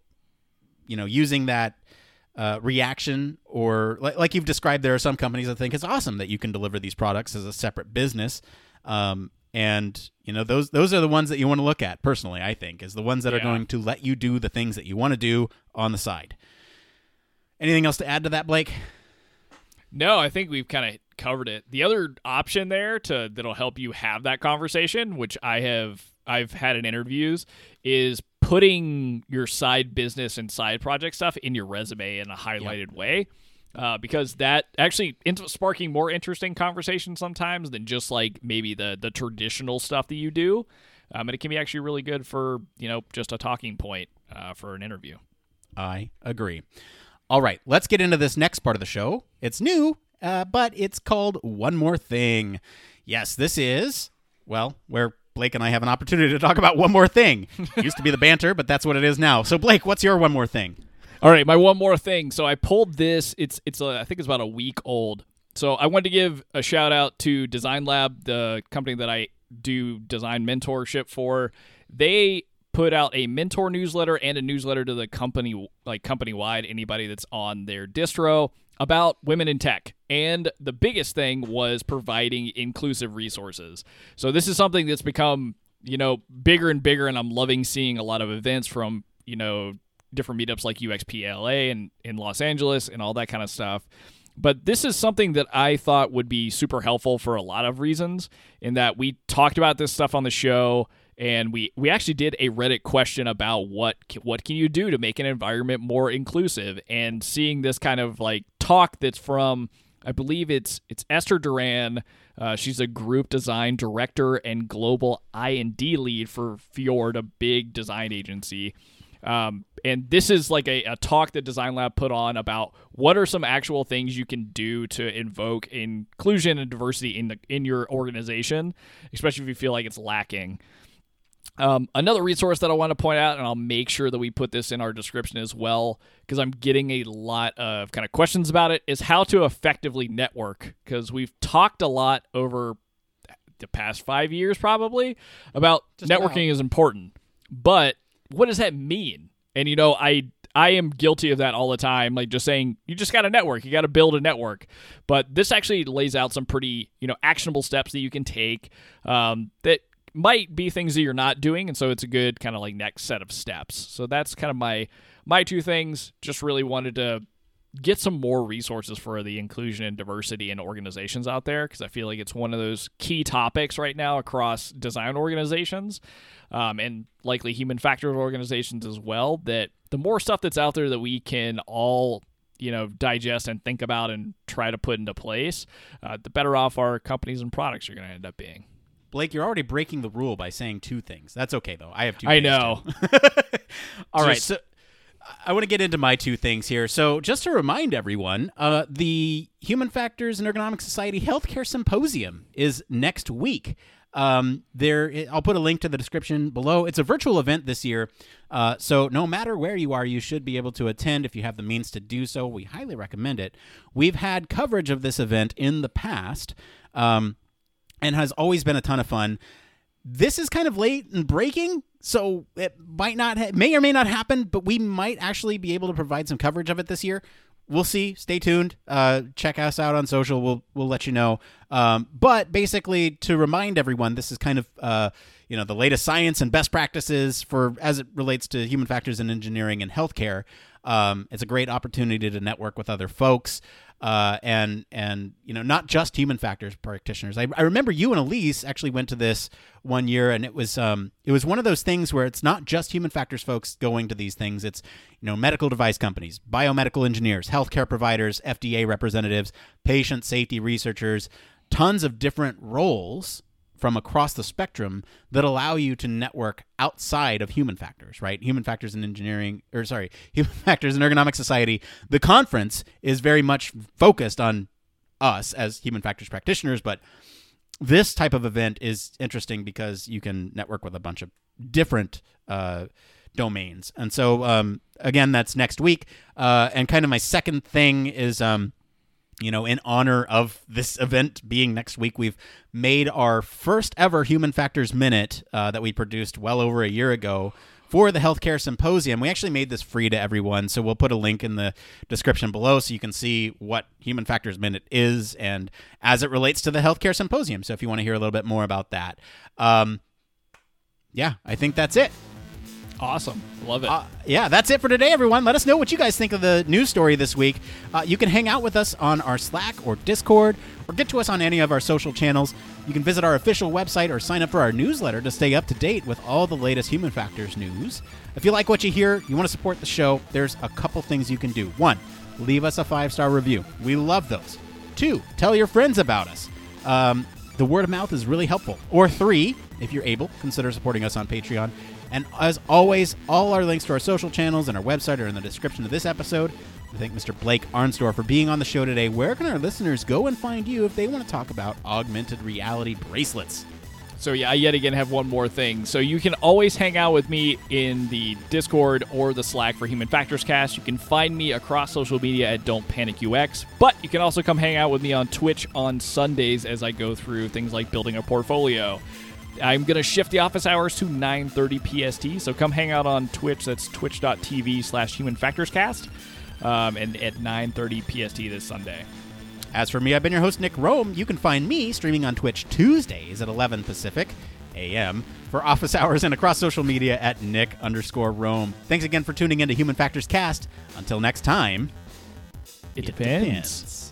Speaker 2: you know, using that uh, reaction or like, like, you've described, there are some companies that think it's awesome that you can deliver these products as a separate business. Um, and you know those those are the ones that you want to look at personally i think is the ones that yeah. are going to let you do the things that you want to do on the side anything else to add to that blake
Speaker 3: no i think we've kind of covered it the other option there to that'll help you have that conversation which i have i've had in interviews is putting your side business and side project stuff in your resume in a highlighted yep. way uh, because that actually ends up sparking more interesting conversations sometimes than just like maybe the the traditional stuff that you do. Um, and it can be actually really good for you know just a talking point uh, for an interview.
Speaker 2: I agree. All right, let's get into this next part of the show. It's new, uh, but it's called One More Thing. Yes, this is well where Blake and I have an opportunity to talk about one more thing. [laughs] Used to be the banter, but that's what it is now. So Blake, what's your one more thing?
Speaker 3: All right, my one more thing. So I pulled this. It's it's I think it's about a week old. So I wanted to give a shout out to Design Lab, the company that I do design mentorship for. They put out a mentor newsletter and a newsletter to the company like company wide anybody that's on their distro about women in tech. And the biggest thing was providing inclusive resources. So this is something that's become, you know, bigger and bigger. And I'm loving seeing a lot of events from, you know, different meetups like UXPLA and in Los Angeles and all that kind of stuff. But this is something that I thought would be super helpful for a lot of reasons, in that we talked about this stuff on the show and we we actually did a Reddit question about what what can you do to make an environment more inclusive and seeing this kind of like talk that's from I believe it's it's Esther Duran. Uh, she's a group design director and global I and D lead for Fjord, a big design agency. Um, and this is like a, a talk that Design Lab put on about what are some actual things you can do to invoke inclusion and diversity in the in your organization, especially if you feel like it's lacking. Um, another resource that I want to point out, and I'll make sure that we put this in our description as well, because I'm getting a lot of kind of questions about it, is how to effectively network. Because we've talked a lot over the past five years, probably, about Just networking is important. But what does that mean? And you know, I I am guilty of that all the time. Like just saying, you just got a network. You got to build a network. But this actually lays out some pretty, you know, actionable steps that you can take um, that might be things that you're not doing and so it's a good kind of like next set of steps so that's kind of my my two things just really wanted to get some more resources for the inclusion and diversity in organizations out there because i feel like it's one of those key topics right now across design organizations um, and likely human factors organizations as well that the more stuff that's out there that we can all you know digest and think about and try to put into place uh, the better off our companies and products are going to end up being
Speaker 2: Blake, you're already breaking the rule by saying two things. That's okay though. I have two.
Speaker 3: I know. [laughs]
Speaker 2: All right, so I want to get into my two things here. So, just to remind everyone, uh, the Human Factors and Ergonomic Society Healthcare Symposium is next week. Um, there, I'll put a link to the description below. It's a virtual event this year, uh, so no matter where you are, you should be able to attend if you have the means to do so. We highly recommend it. We've had coverage of this event in the past. Um, and has always been a ton of fun. This is kind of late and breaking, so it might not, ha- may or may not happen, but we might actually be able to provide some coverage of it this year. We'll see. Stay tuned. Uh, check us out on social. We'll we'll let you know. Um, but basically, to remind everyone, this is kind of uh, you know the latest science and best practices for as it relates to human factors in engineering and healthcare. Um, it's a great opportunity to network with other folks uh, and and you know not just human factors practitioners. I, I remember you and Elise actually went to this one year, and it was um, it was one of those things where it's not just human factors folks going to these things. It's you know medical device companies, biomedical engineers, healthcare providers, FDA representatives, patient safety researchers, tons of different roles from across the spectrum that allow you to network outside of human factors, right? Human factors in engineering, or sorry, [laughs] human factors in ergonomic society. The conference is very much focused on us as human factors practitioners, but this type of event is interesting because you can network with a bunch of different uh, domains. And so, um, again, that's next week. Uh, and kind of my second thing is. Um, you know, in honor of this event being next week, we've made our first ever Human Factors Minute uh, that we produced well over a year ago for the Healthcare Symposium. We actually made this free to everyone, so we'll put a link in the description below so you can see what Human Factors Minute is and as it relates to the Healthcare Symposium. So if you want to hear a little bit more about that. Um, yeah, I think that's it.
Speaker 3: Awesome. Love it. Uh,
Speaker 2: yeah, that's it for today, everyone. Let us know what you guys think of the news story this week. Uh, you can hang out with us on our Slack or Discord, or get to us on any of our social channels. You can visit our official website or sign up for our newsletter to stay up to date with all the latest Human Factors news. If you like what you hear, you want to support the show, there's a couple things you can do. One, leave us a five star review. We love those. Two, tell your friends about us. Um, the word of mouth is really helpful. Or three, if you're able, consider supporting us on Patreon. And as always, all our links to our social channels and our website are in the description of this episode. I thank Mr. Blake Arnsdorff for being on the show today. Where can our listeners go and find you if they want to talk about augmented reality bracelets?
Speaker 3: So yeah, I yet again have one more thing. So you can always hang out with me in the Discord or the Slack for Human Factors Cast. You can find me across social media at Don't Panic UX, but you can also come hang out with me on Twitch on Sundays as I go through things like building a portfolio. I'm going to shift the office hours to 9.30 PST, so come hang out on Twitch. That's twitch.tv slash human factors cast. um, and at 9:30 PST this Sunday.
Speaker 2: As for me, I've been your host, Nick Roome. You can find me streaming on Twitch Tuesdays at 11 Pacific a.m. for office [laughs] hours and across social media at Nick underscore Roome. Thanks again for tuning in to Human Factors Cast. Until next time,
Speaker 3: It, depends.